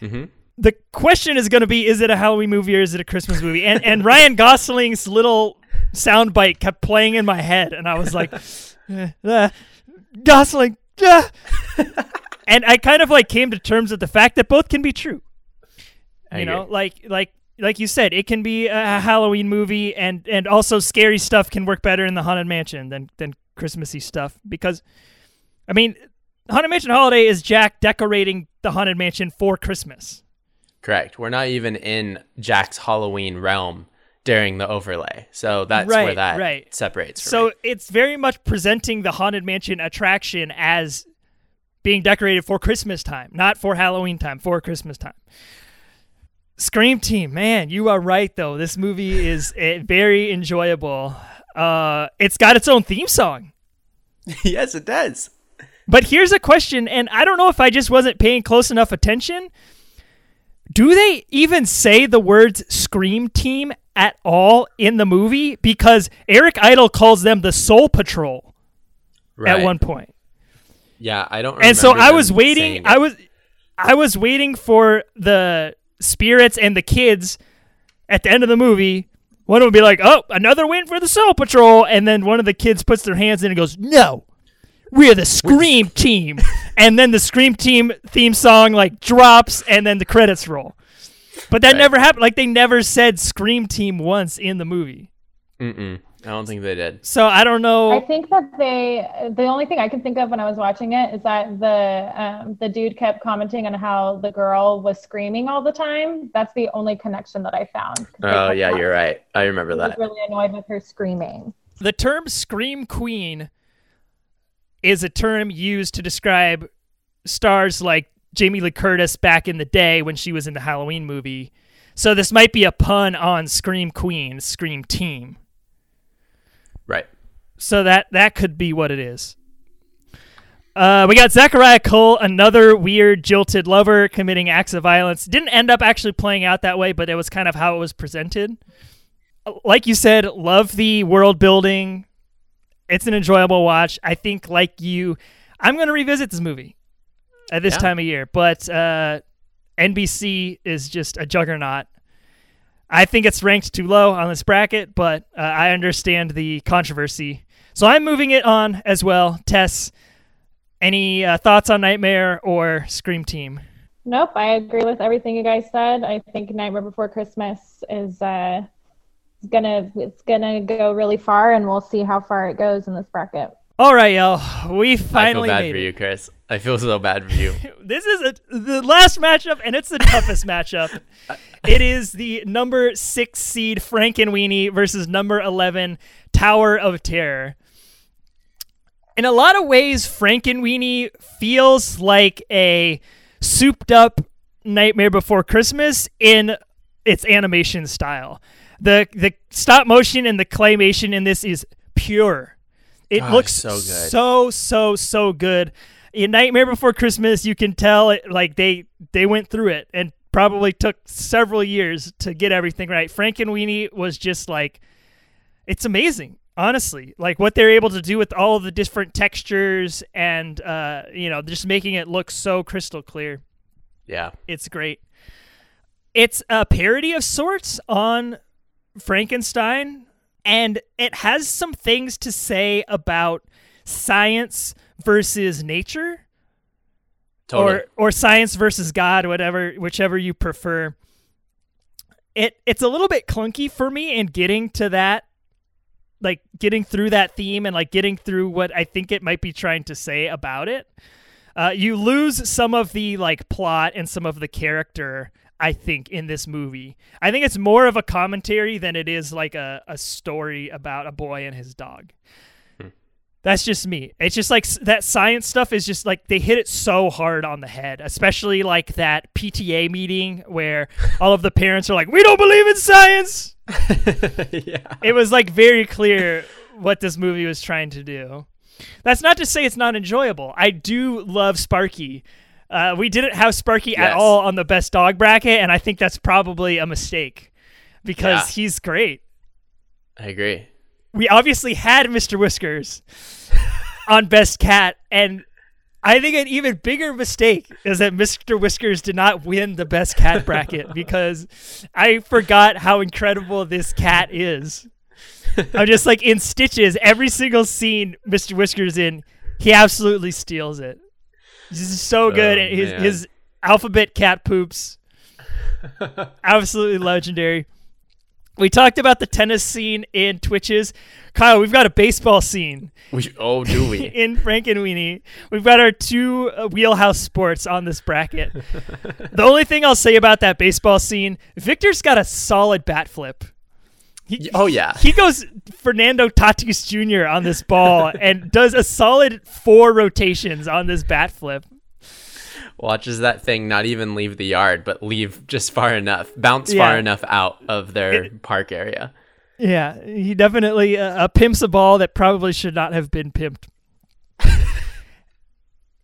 mm-hmm. The question is going to be is it a halloween movie or is it a christmas movie and and ryan gosling's little soundbite kept playing in my head and i was like [LAUGHS] eh, uh, gosling ah." [LAUGHS] and i kind of like came to terms with the fact that both can be true I you know agree. like like like you said it can be a halloween movie and and also scary stuff can work better in the haunted mansion than than christmassy stuff because i mean haunted mansion holiday is jack decorating the haunted mansion for christmas Correct. We're not even in Jack's Halloween realm during the overlay. So that's where that right. separates So me. it's very much presenting the Haunted Mansion attraction as being decorated for Christmas time, not for Halloween time, for Christmas time. Scream Team, man, you are right though. This movie is [LAUGHS] eh, very enjoyable. Uh, it's got its own theme song. [LAUGHS] yes, it does. But here's a question, and I don't know if I just wasn't paying close enough attention. Do they even say the words Scream Team at all in the movie? Because Eric Idle calls them the Soul Patrol Right. at one point. Yeah, I don't. And so I was waiting. I was, I was waiting for the spirits and the kids at the end of the movie. One would be like, "Oh, another win for the Soul Patrol," and then one of the kids puts their hands in and goes, "No, we're the Scream Team." and then the Scream Team theme song like drops, and then the credits roll. But that Right. never happened. Like they never said Scream Team once in the movie. Mm-mm. I don't think they did. So I don't know. I think that they. The only thing I can think of when I was watching it is that the um, the dude kept commenting on how the girl was screaming all the time. That's the only connection that I found. Oh yeah, talking- you're right. I remember He was that. really annoyed with her screaming. the term scream queen is a term used to describe stars like Jamie Lee Curtis back in the day when she was in the Halloween movie. So this might be a pun on Scream Queen, Scream Team. Right. So that that could be what it is. Uh, we got Zachariah Cole, another weird jilted lover committing acts of violence. Didn't end up actually playing out that way, but it was kind of how it was presented. Like you said, love the world building. It's an enjoyable watch. I think, like you, I'm going to revisit this movie at this Yeah. time of year. But uh, NBC is just a juggernaut. I think it's ranked too low on this bracket, but uh, I understand the controversy. So I'm moving it on as well. Tess, any uh, thoughts on Nightmare or Scream Team? Nope, I agree with everything you guys said. I think Nightmare Before Christmas is uh, is gonna it's gonna go really far, and we'll see how far it goes in this bracket. All right, y'all. We finally. I feel finally bad made for it. you, Chris. I feel so bad for you. [LAUGHS] This is a, the last matchup, and it's the toughest [LAUGHS] matchup. It is the number six seed Frankenweenie versus number 11 Tower of Terror. In a lot of ways, Frankenweenie feels like a souped up Nightmare Before Christmas in its animation style. The the stop motion and the claymation in this is pure. It Oh, looks so good. so so so good. In Nightmare Before Christmas, you can tell it like they they went through it and probably took several years to get everything right. Frankenweenie was just like it's amazing honestly like what they're able to do with all of the different textures and uh you know just making it look so crystal clear Yeah. it's great it's a parody of sorts on frankenstein and it has some things to say about science versus nature Totally. or or science versus God, whatever, whichever you prefer. It it's a little bit clunky for me in getting to that, like getting through that theme and like getting through what I think it might be trying to say about it. Uh, you lose some of the like plot and some of the character. I think in this movie, I think it's more of a commentary than it is like a, a story about a boy and his dog. Hmm. That's just me. It's just like that science stuff is just like they hit it so hard on the head, especially like that PTA meeting where [LAUGHS] all of the parents are like, "We don't believe in science." [LAUGHS] yeah. It was like very clear what this movie was trying to do. That's not to say it's not enjoyable. I do love Sparky. Uh, we didn't have Sparky at all on the best dog bracket, and I think that's probably a mistake because Yeah. he's great I agree. we obviously had Mr. Whiskers [LAUGHS] on Best Cat, and I think an even bigger mistake is that Mr. Whiskers did not win the Best Cat bracket [LAUGHS] because I forgot how incredible this cat is. I'm just like in stitches. Every single scene Mr. Whiskers in, he absolutely steals it. This is so good. Oh, his man. his alphabet cat poops, [LAUGHS] absolutely legendary. We talked about the tennis scene in Twitches. Kyle, we've got a baseball scene We, oh, do we? [LAUGHS] in Frankenweenie. We've got our two uh, wheelhouse sports on this bracket. [LAUGHS] the only thing I'll say about that baseball scene, Victor's got a solid bat flip. He, oh yeah. he goes Fernando Tatis Jr. on this ball [LAUGHS] and does a solid four rotations on this bat flip. Watches that thing not even leave the yard, but leave just far enough, bounce Yeah. far enough out of their park area. Yeah, he definitely uh, uh, pimps a ball that probably should not have been pimped. [LAUGHS]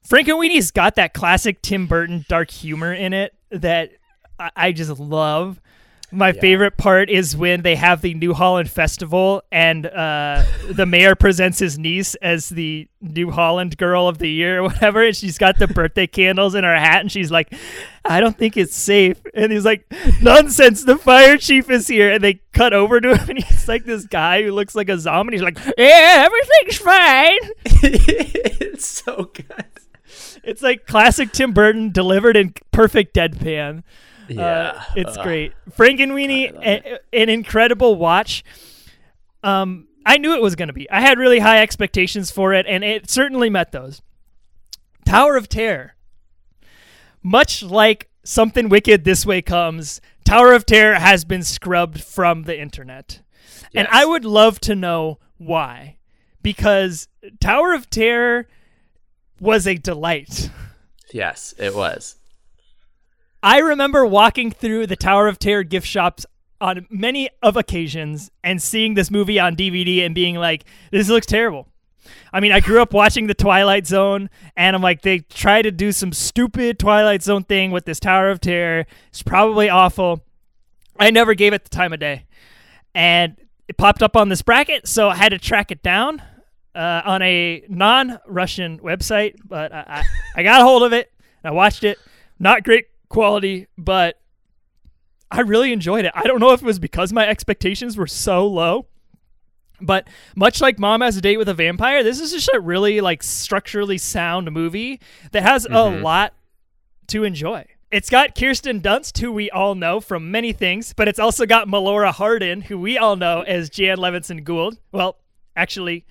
Frankenweenie's got that classic Tim Burton dark humor in it that I, I just love. My favorite part is when they have the New Holland Festival and uh, the mayor presents his niece as the New Holland Girl of the Year or whatever, and she's got the birthday candles in her hat, and she's like, "I don't think it's safe," and he's like, "Nonsense! The fire chief is here," and they cut over to him, and he's like this guy who looks like a zombie. He's like, "Yeah, everything's fine." [LAUGHS] it's so good. It's like classic Tim Burton delivered in perfect deadpan. Yeah. Uh, it's Ugh. great. Frankenweenie, a, an incredible watch. Um, I knew it was going to be. I had really high expectations for it, and it certainly met those. Tower of Terror. Much like Something Wicked This Way Comes, Tower of Terror has been scrubbed from the internet. And I would love to know why. Because Tower of Terror was a delight. Yes, it was. I remember walking through the Tower of Terror gift shops on many of occasions and seeing this movie on DVD and being like, this looks terrible. I mean, I grew up watching The Twilight Zone, and I'm like, they try to do some stupid Twilight Zone thing with this Tower of Terror. It's probably awful. I never gave it the time of day. And it popped up on this bracket, so I had to track it down uh, on a non Russian website, but I, I, I got a hold of it. I watched it. Not great quality, but I really enjoyed it. I don't know if it was because my expectations were so low. But much like Mom Has a Date with a Vampire, this is just a really like structurally sound movie that has a lot to enjoy. It's got Kirsten Dunst, who we all know from many things, but it's also got Melora Hardin, who we all know as Jan Levinson Gould. Well, actually,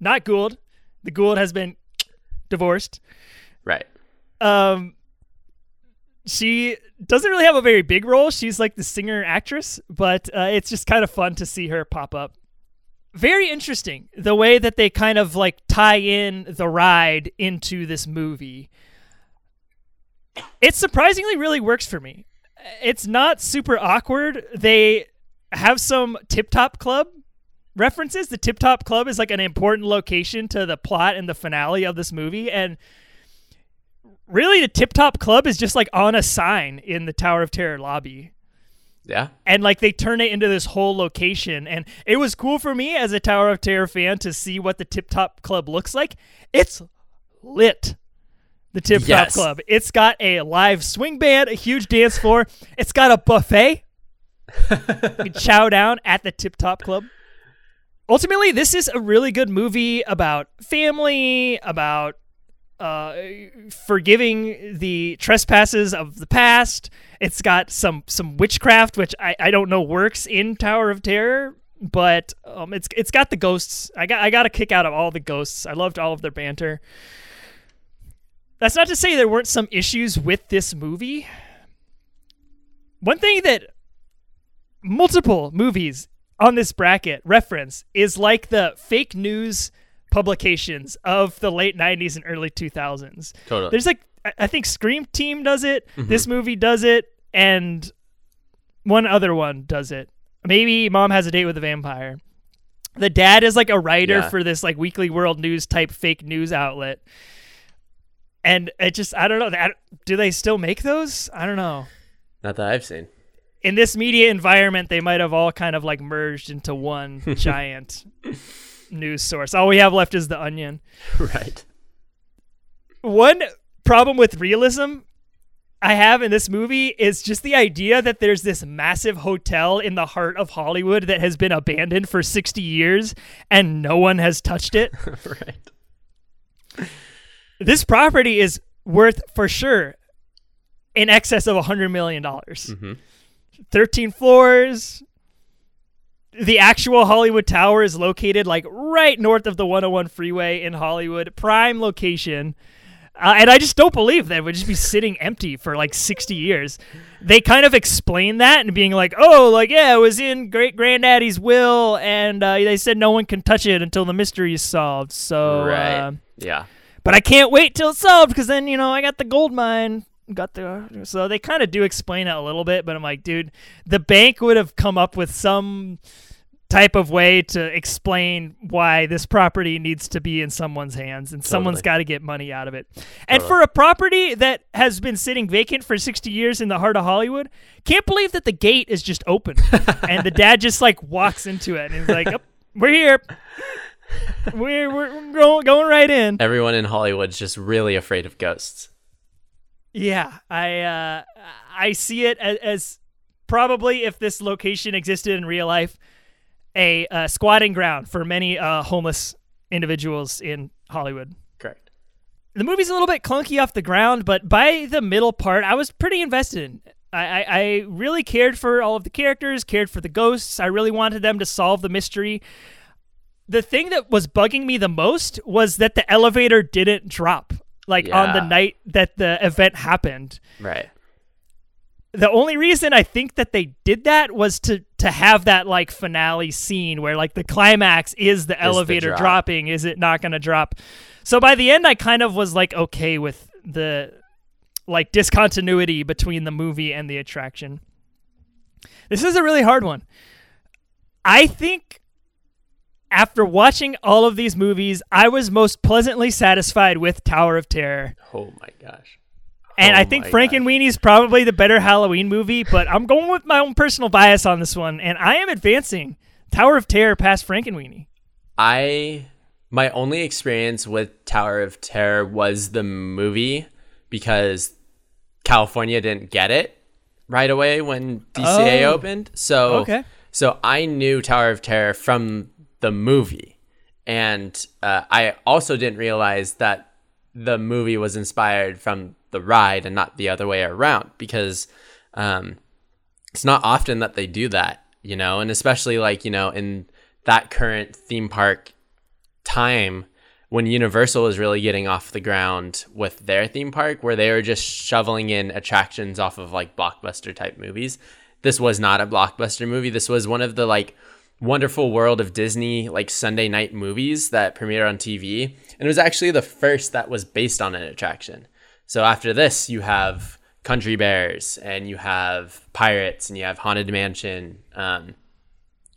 not Gould. The Gould has been [TSK] divorced. Right. Um, she doesn't really have a very big role. She's like the singer actress, but uh, it's just kind of fun to see her pop up. Very interesting the way that they kind of like tie in the ride into this movie. It surprisingly really works for me. It's not super awkward. They have some Tip Top Club references. The Tip Top Club is like an important location to the plot and the finale of this movie, and really the Tip Top Club is just like on a sign in the Tower of Terror lobby. Yeah. And like they turn it into this whole location. And it was cool for me as a Tower of Terror fan to see what the Tip Top Club looks like. It's lit. The Tip Top Yes. Club. It's got a live swing band, a huge dance floor. It's got a buffet. you can chow down at the Tip Top Club. Ultimately, this is a really good movie about family, about uh, forgiving the trespasses of the past. It's got some some witchcraft, which I, I don't know works in Tower of Terror, but um, it's it's got the ghosts. I got I got a kick out of all the ghosts. I loved all of their banter. That's not to say there weren't some issues with this movie. One thing that multiple movies on this bracket reference is like the fake news publications of the late 90s and early 2000s. Totally. There's like I- think Scream Team does it, mm-hmm. this movie does it, and one other one does it. Maybe Mom has a date with a vampire. The dad is like a writer Yeah. for this like Weekly World News type fake news outlet. And it just I don't know that do they still make those? I don't know. Not that I've seen. In this media environment, they might have all kind of like merged into one [LAUGHS] giant news source. All we have left is the onion. [LAUGHS] right. one problem with realism I have in this movie is just the idea that there's this massive hotel in the heart of Hollywood that has been abandoned for 60 years and no one has touched it. [LAUGHS] right. this property is worth for sure in excess of $100 million. dollars mm-hmm. 13 floors. The actual Hollywood Tower is located like right north of the 101 freeway in Hollywood, prime location. Uh, and I just don't believe that it would just be sitting empty for like 60 years. They kind of explain that and being like, oh, like, yeah, it was in great granddaddy's will, and uh, they said no one can touch it until the mystery is solved. So, right. uh, yeah. but I can't wait till it's solved because then you know I got the gold mine. Got the so they kind of do explain it a little bit, but I'm like, dude, the bank would have come up with some type of way to explain why this property needs to be in someone's hands and someone's got to get money out of it. And for a property that has been sitting vacant for 60 years in the heart of Hollywood, can't believe that the gate is just open [LAUGHS] and the dad just like walks into it and he's like, "Up, "We're here. We're we're going going right in." Everyone in Hollywood's just really afraid of ghosts. Yeah, I uh, I see it as, as probably if this location existed in real life, a uh, squatting ground for many uh, homeless individuals in Hollywood. Correct. The movie's a little bit clunky off the ground, but by the middle part, I was pretty invested in. I, I, I really cared for all of the characters, cared for the ghosts. I really wanted them to solve the mystery. The thing that was bugging me the most was that the elevator didn't drop like on the night that the event happened. Right. The only reason I think that they did that was to to have that like finale scene where like the climax is the elevator drop. dropping. Is it not going to drop? So by the end, I kind of was like okay with the like discontinuity between the movie and the attraction. This is a really hard one. I think after watching all of these movies, I was most pleasantly satisfied with Tower of Terror. Oh my gosh. And Oh I think Frank gosh. and Weenie's probably the better Halloween movie, but I'm going with my own personal bias on this one, and I am advancing Tower of Terror past Frankenweenie. I my only experience with Tower of Terror was the movie because California didn't get it right away when DCA Oh. opened. So Okay. so I knew Tower of Terror from the movie, and uh, I also didn't realize that the movie was inspired from the ride and not the other way around because um, it's not often that they do that, you know, and especially like, you know, in that current theme park time when Universal was really getting off the ground with their theme park, where they were just shoveling in attractions off of like blockbuster type movies. This was not a blockbuster movie. This was one of the like wonderful world of Disney like Sunday night movies that premiered on TV. And it was actually the first that was based on an attraction. So after this, you have Country Bears and you have Pirates and you have Haunted Mansion. Um,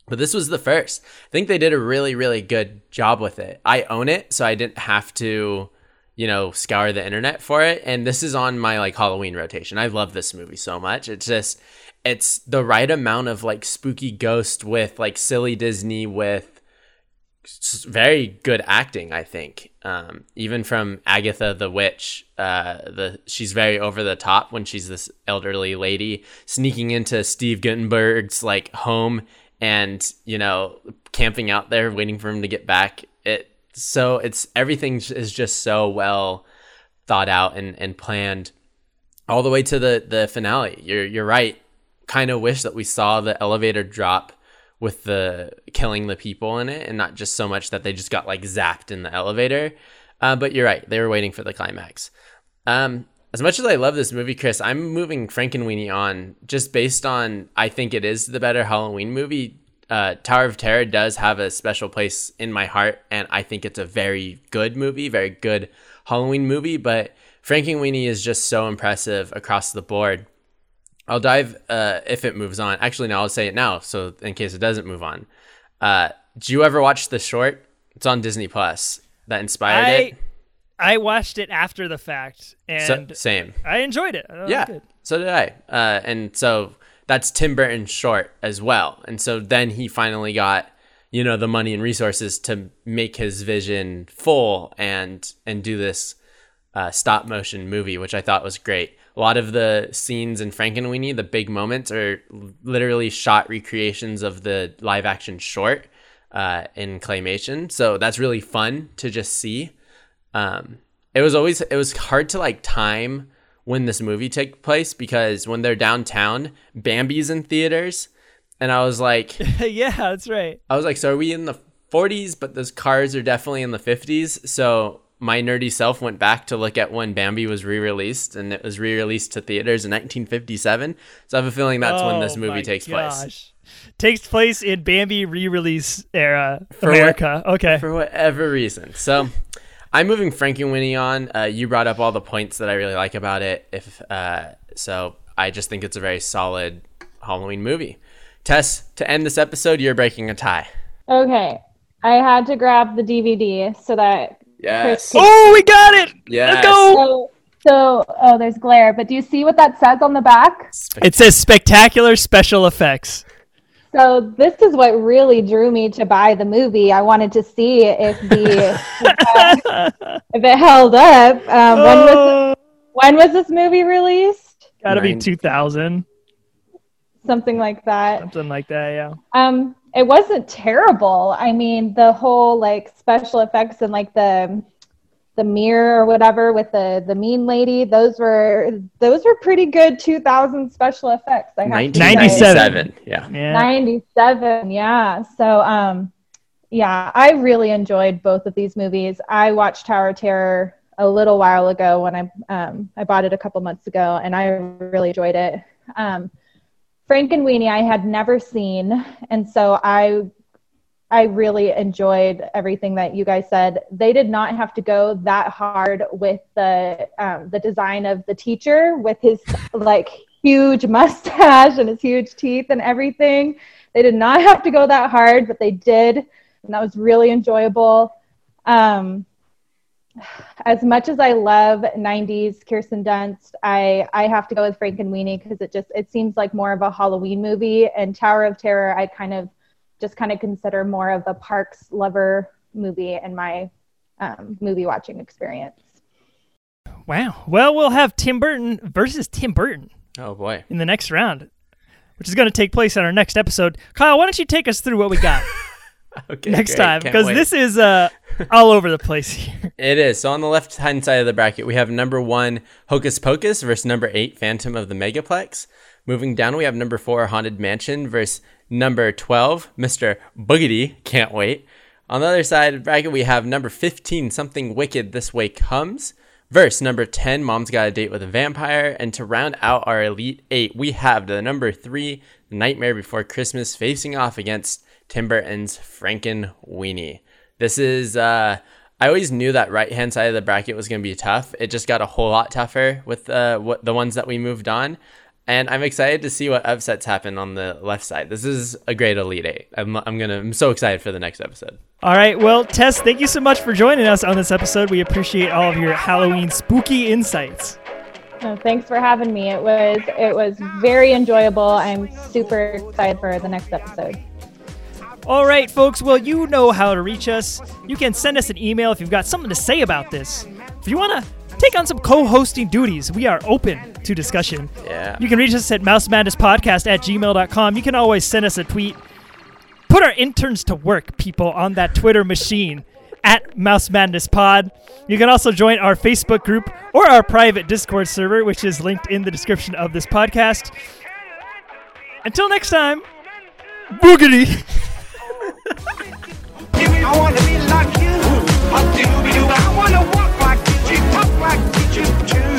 but this was the first. I think they did a really, really good job with it. I own it, so I didn't have to, you know, scour the internet for it. And this is on my like Halloween rotation. I love this movie so much. It's just, it's the right amount of like spooky ghost with like silly Disney with very good acting. I think, um, even from Agatha the witch, uh, the she's very over the top when she's this elderly lady sneaking into Steve Guttenberg's like home and you know camping out there waiting for him to get back. It so it's everything is just so well thought out and, and planned all the way to the the finale. You're you're right. Kind of wish that we saw the elevator drop with the killing the people in it and not just so much that they just got like zapped in the elevator uh, but you're right they were waiting for the climax um, as much as I love this movie, Chris, I'm moving Frankenweenie on just based on I think it is the better Halloween movie. Uh, Tower of Terror does have a special place in my heart, and I think it's a very good movie, very good Halloween movie. But Frankenweenie is just so impressive across the board. I'll dive uh, if it moves on. Actually, no, I'll say it now, so in case it doesn't move on. Uh, did you ever watch the short? It's on Disney Plus that inspired I it. I watched it after the fact, So, and same. I enjoyed it. I thought it yeah so did i uh, and so that's tim burton's short as well and so then he finally got you know the money and resources to make his vision full and and do this uh, stop motion movie which i thought was great a lot of the scenes in frankenweenie the big moments are literally shot recreations of the live action short uh, in claymation so that's really fun to just see um, it was always it was hard to like time when this movie took place because when they're downtown, Bambi's in theaters, and I was like, [LAUGHS] yeah, that's right. I was like, so are we in the 40s? But those cars are definitely in the 50s. So my nerdy self went back to look at when Bambi was re-released, and it was re-released to theaters in 1957. So I have a feeling that's when this Oh movie my takes place. Takes place in Bambi re-release era For what- America. okay. for whatever reason. So I'm moving Frankenweenie on. Uh, you brought up all the points that I really like about it. If uh, so, I just think it's a very solid Halloween movie. Tess, to end this episode, you're breaking a tie. Okay. I had to grab the DVD so that Yes. oh, we got it. Yes. Let's go. so so oh there's glare, but do you see what that says on the back? It says spectacular special effects. So this is what really drew me to buy the movie. I wanted to see if the [LAUGHS] if it held up. Um, when was Oh, when was this movie released? gotta be 2000, Something like that. something like that. Yeah. Um, it wasn't terrible. I mean, the whole like special effects and like the the mirror or whatever with the the mean lady. Those were those were pretty good 2000 special effects. I have to 1997. Yeah. Yeah. 97 yeah so um yeah i really enjoyed both of these movies i watched tower of terror a little while ago when i um i bought it a couple months ago and i really enjoyed it um frankenweenie i had never seen and so i i really enjoyed everything that you guys said they did not have to go that hard with the um, the design of the teacher with his like huge [LAUGHS] mustache and his huge teeth and everything they did not have to go that hard, but they did, and that was really enjoyable. Um, as much as I love '90s Kirsten Dunst, I I have to go with Frankenweenie because it just it seems like more of a Halloween movie, and Tower of Terror I kind of just kind of consider more of a Parks lover movie in my um, movie watching experience. Wow. Well, we'll have Tim Burton versus Tim Burton Oh boy. in the next round, which is going to take place on our next episode. Kyle, why don't you take us through what we got [LAUGHS] [LAUGHS] Okay. next great. time? Because this is uh, all over the place [LAUGHS] here. It is. So on the left hand side of the bracket, we have number one, Hocus Pocus versus number eight, Phantom of the Megaplex. Moving down, we have number four, Haunted Mansion versus number 12, Mr. Boogedy. Can't wait. On the other side of the bracket, we have number 15, Something Wicked This Way Comes versus number 10, Mom's Got a Date with a Vampire. And to round out our Elite Eight, we have the number three, Nightmare Before Christmas, facing off against Tim Burton's Franken Weenie. This is uh I always knew that right hand side of the bracket was going to be tough. It just got a whole lot tougher with uh what the ones that we moved on. And I'm excited to see what upsets happen on the left side. This is a great elite eight. I'm, I'm gonna I'm so excited for the next episode. All right. Well, Tess, thank you so much for joining us on this episode. We appreciate all of your Halloween spooky insights. No, thanks for having me. It was it was very enjoyable. I'm super excited for the next episode. All right, folks. Well, you know how to reach us. You can send us an email if you've got something to say about this. If you want to take on some co-hosting duties, we are open to discussion. Yeah. You can reach us at mousemadnesspodcast at gmail.com. You can always send us a tweet. Put our interns to work, people, on that Twitter machine at Mouse Madness Pod. You can also join our Facebook group or our private Discord server, which is linked in the description of this podcast. Until next time, boogedy! [LAUGHS] I want to be like you. I do, do. I want to walk like you. Talk like you.